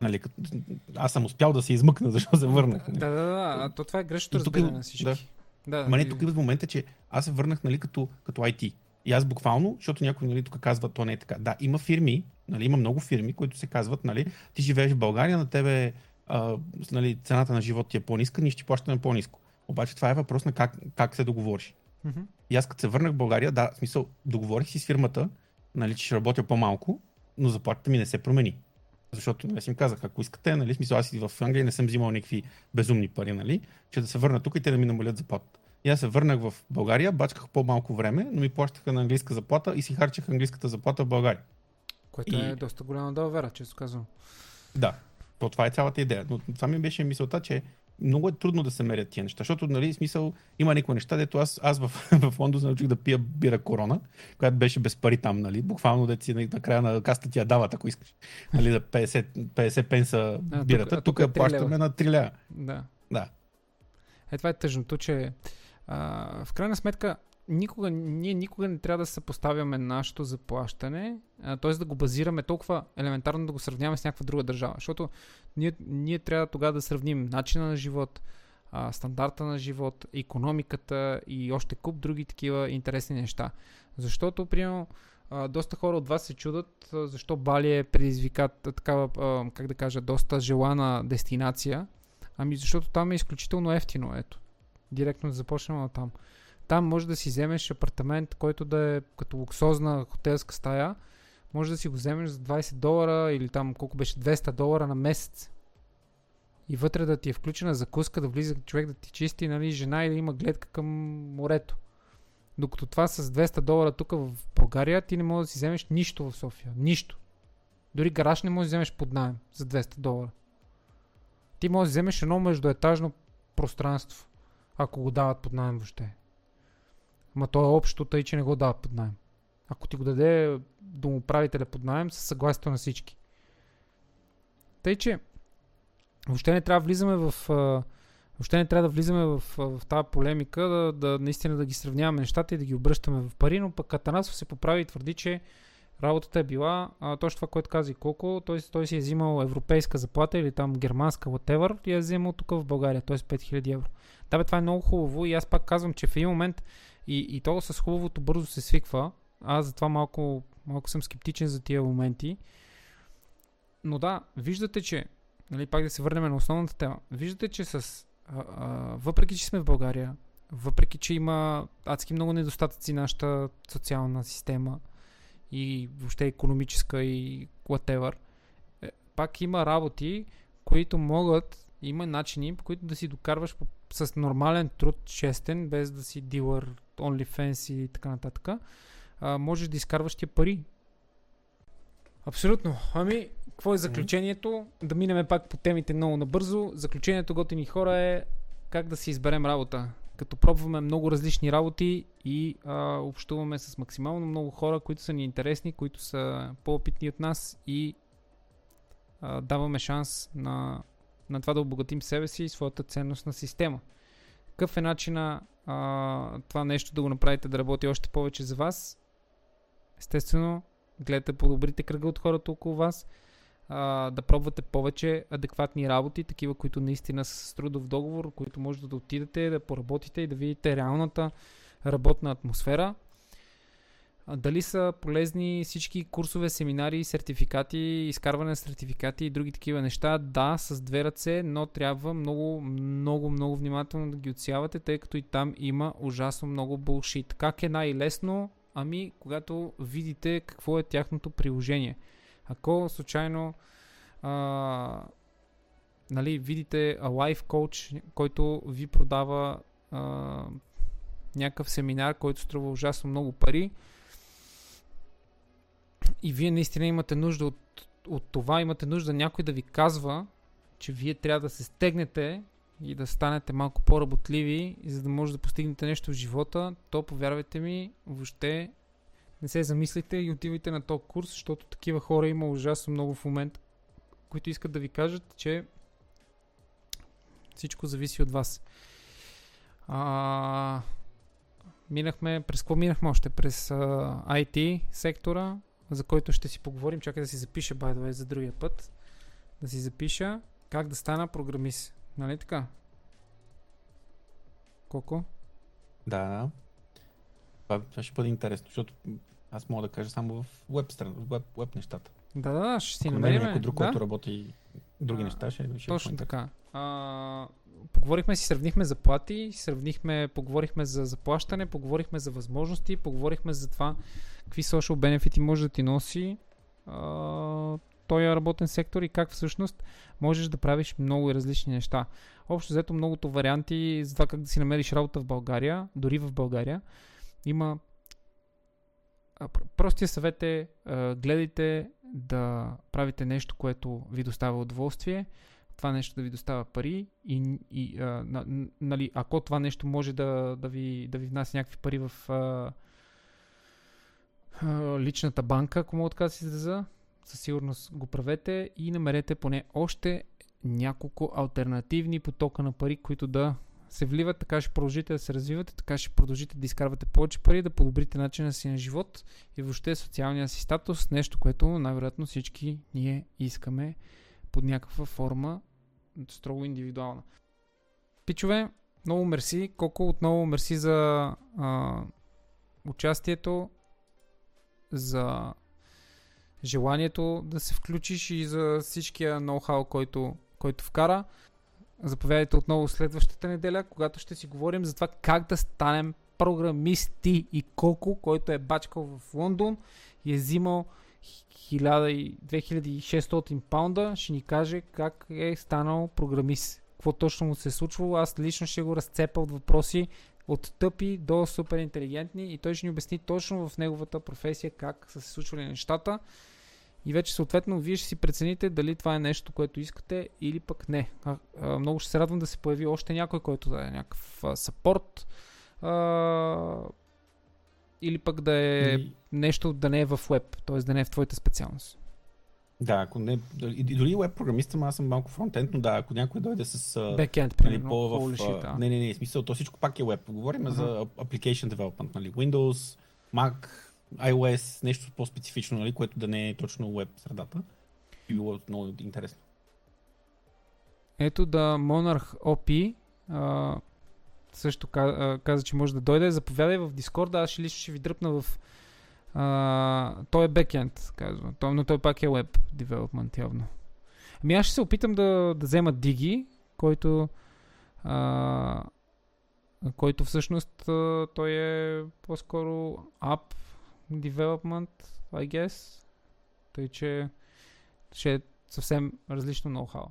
Нали, като, аз съм успял да се измъкна, защо се върнах. Да, да, да. А то това е грешното тук разбиране на всички. да. Да, Ама не, тук идва момента, че аз се върнах нали, като, като IT. И аз буквално, защото някой нали, тук казва, то не е така. Да, има фирми, нали, има много фирми, които се казват, нали, ти живееш в България, на тебе а, нали, цената на живот ти е по-ниска, ние ще ти плащаме по-ниско. Обаче това е въпрос на как, как се договориш. Мгм. И аз като се върнах в България, да, в смисъл, договорих си с фирмата, нали, че ще работя по-малко, но заплатата ми не се промени. Защото, нали, аз им казах, ако искате, нали, смисъл, аз и в Англия не съм взимал никакви безумни пари, нали, че да се върна тук и те да ми намалят заплатата. И аз се върнах в България, бачках по-малко време, но ми плащаха на английска заплата и си харчах английската заплата в България. Което И- е доста голяма далавера, често казвам. Да, то това е цялата идея. Но това ми беше мисълта, че много е трудно да се мерят тия неща, защото, нали, смисъл, има някои неща, дето аз, аз в, в Лондон научих да пия бира корона, която беше без пари там, нали, буквално да си на, края на каста ти я дават, ако искаш, нали, да 50, 50 пенса тук- бирата, а тук, тук е я три плащаме на 3 лева. Да. Да. Е, това е тъжното, че а, в крайна сметка никога, ние никога не трябва да съпоставяме нашето заплащане, т.е. да го базираме толкова елементарно да го сравняваме с някаква друга държава. Защото ние, ние трябва тогава да сравним начина на живот, а, стандарта на живот, економиката и още куп други такива интересни неща. Защото, примерно, а, доста хора от вас се чудат а, защо Бали е предизвикат а, такава, а, как да кажа, доста желана дестинация. Ами защото там е изключително ефтино, ето. Директно да започнем от там. Там може да си вземеш апартамент, който да е като луксозна хотелска стая. Може да си го вземеш за 20 долара или там колко беше 200 долара на месец. И вътре да ти е включена закуска, да влиза човек да ти чисти, нали, жена или има гледка към морето. Докато това с 200 долара тук в България, ти не можеш да си вземеш нищо в София. Нищо. Дори гараж не можеш да вземеш под найем за 200 долара. Ти можеш да вземеш едно междуетажно пространство, ако го дават под найем въобще. Ма то е общо, тъй че не го дават под найем. Ако ти го даде домоправителя под найем, със съгласието на всички. Тъй, че въобще не трябва да влизаме в... Въобще не трябва да влизаме в, в тази полемика, да, да наистина да ги сравняваме нещата и да ги обръщаме в пари, но пък Катанасов се поправи и твърди, че работата е била а, точно това, което каза и колко. Той, той си е взимал европейска заплата или там германска, whatever, и е взимал тук в България, т.е. 5000 евро. Да, бе, това е много хубаво и аз пак казвам, че в един момент и, и то с хубавото бързо се свиква. Аз затова малко, малко съм скептичен за тия моменти. Но да, виждате, че нали, пак да се върнем на основната тема. Виждате, че с, а, а, въпреки, че сме в България, въпреки, че има адски много недостатъци нашата социална система и въобще економическа и whatever, е, пак има работи, които могат, има начини, по които да си докарваш по, с нормален труд, честен, без да си дилър, OnlyFans и така нататък, а, можеш да изкарваш тия пари. Абсолютно. Ами, какво е заключението? Да минем пак по темите много набързо. Заключението, готини хора, е как да си изберем работа. Като пробваме много различни работи и а, общуваме с максимално много хора, които са ни интересни, които са по-опитни от нас и а, даваме шанс на, на това да обогатим себе си и своята ценностна система. Какъв е начина а, това нещо да го направите да работи още повече за вас? Естествено, гледате по-добрите кръга от хората около вас, а, да пробвате повече адекватни работи, такива, които наистина са с трудов договор, които можете да отидете, да поработите и да видите реалната работна атмосфера. Дали са полезни всички курсове, семинари, сертификати, изкарване на сертификати и други такива неща? Да, с две ръце, но трябва много, много, много внимателно да ги отсявате, тъй като и там има ужасно много булшит. Как е най-лесно? Ами, когато видите какво е тяхното приложение. Ако случайно а, нали, видите лайф коуч, който ви продава а, някакъв семинар, който струва ужасно много пари и вие наистина имате нужда от, от това, имате нужда някой да ви казва, че вие трябва да се стегнете и да станете малко по-работливи, за да може да постигнете нещо в живота, то повярвайте ми, въобще не се замислите и отивайте на този курс, защото такива хора има ужасно много в момента, които искат да ви кажат, че всичко зависи от вас. А, минахме, през какво минахме още? През а, IT сектора, за който ще си поговорим. Чакай да си запиша, by the way, за другия път. Да си запиша как да стана програмист. Нали така? Колко? Да. Това, това ще бъде интересно, защото аз мога да кажа само в веб, страна, веб, веб нещата. Да, да, да, ще си Ако намерим. някой друг, да? който работи други А, неща, ще, ще Точно така. А, поговорихме си, сравнихме заплати, сравнихме, поговорихме за заплащане, поговорихме за възможности, поговорихме за това какви social benefit може да ти носи а, този работен сектор и как всъщност можеш да правиш много различни неща. Общо взето многото варианти за това как да си намериш работа в България, дори в България. Има Простия съвет е гледайте да правите нещо, което ви доставя удоволствие, това нещо да ви доставя пари и, и а, на, нали, ако това нещо може да, да, ви, да ви внася някакви пари в а, а, личната банка, ако мога така да си изразя, със сигурност го правете и намерете поне още няколко альтернативни потока на пари, които да се вливат, така ще продължите да се развивате, така ще продължите да изкарвате повече пари, да подобрите начина си на живот и въобще социалния си статус, нещо, което най-вероятно всички ние искаме под някаква форма, строго индивидуална. Пичове, много мерси. Колко отново мерси за а, участието, за желанието да се включиш и за всичкия ноу-хау, който, който вкара. Заповядайте отново следващата неделя, когато ще си говорим за това как да станем програмисти и колко, който е бачкал в Лондон и е взимал 1000 и 2600 паунда, ще ни каже как е станал програмист. Какво точно му се е случвало. Аз лично ще го разцепа от въпроси от тъпи до супер интелигентни и той ще ни обясни точно в неговата професия как са се случвали нещата. И вече съответно вие ще си прецените дали това е нещо, което искате или пък не. А, а, много ще се радвам да се появи още някой, който да е някакъв сапорт или пък да е И- нещо да не е в веб, т.е. да не е в твоята специалност. Да, ако не, и, дори веб програмист съм, аз съм малко фронтенд, но да, ако някой дойде с... Бекенд, нали, по в, shit, да. не, не, не, смисъл, то всичко пак е веб. Говорим Аха. за application development, нали, Windows, Mac, iOS, нещо по-специфично, нали, което да не е точно веб средата. Би било много интересно. Ето да Monarch OP а, също каза, че може да дойде. Заповядай в Дискорда, аз ще лично ще ви дръпна в... А, той е бекенд, казва, той, но той пак е веб девелопмент явно. Ами аз ще се опитам да, да взема Диги, който а, който всъщност а, той е по-скоро app development, I guess. Тъй, че ще е съвсем различно ноу-хау.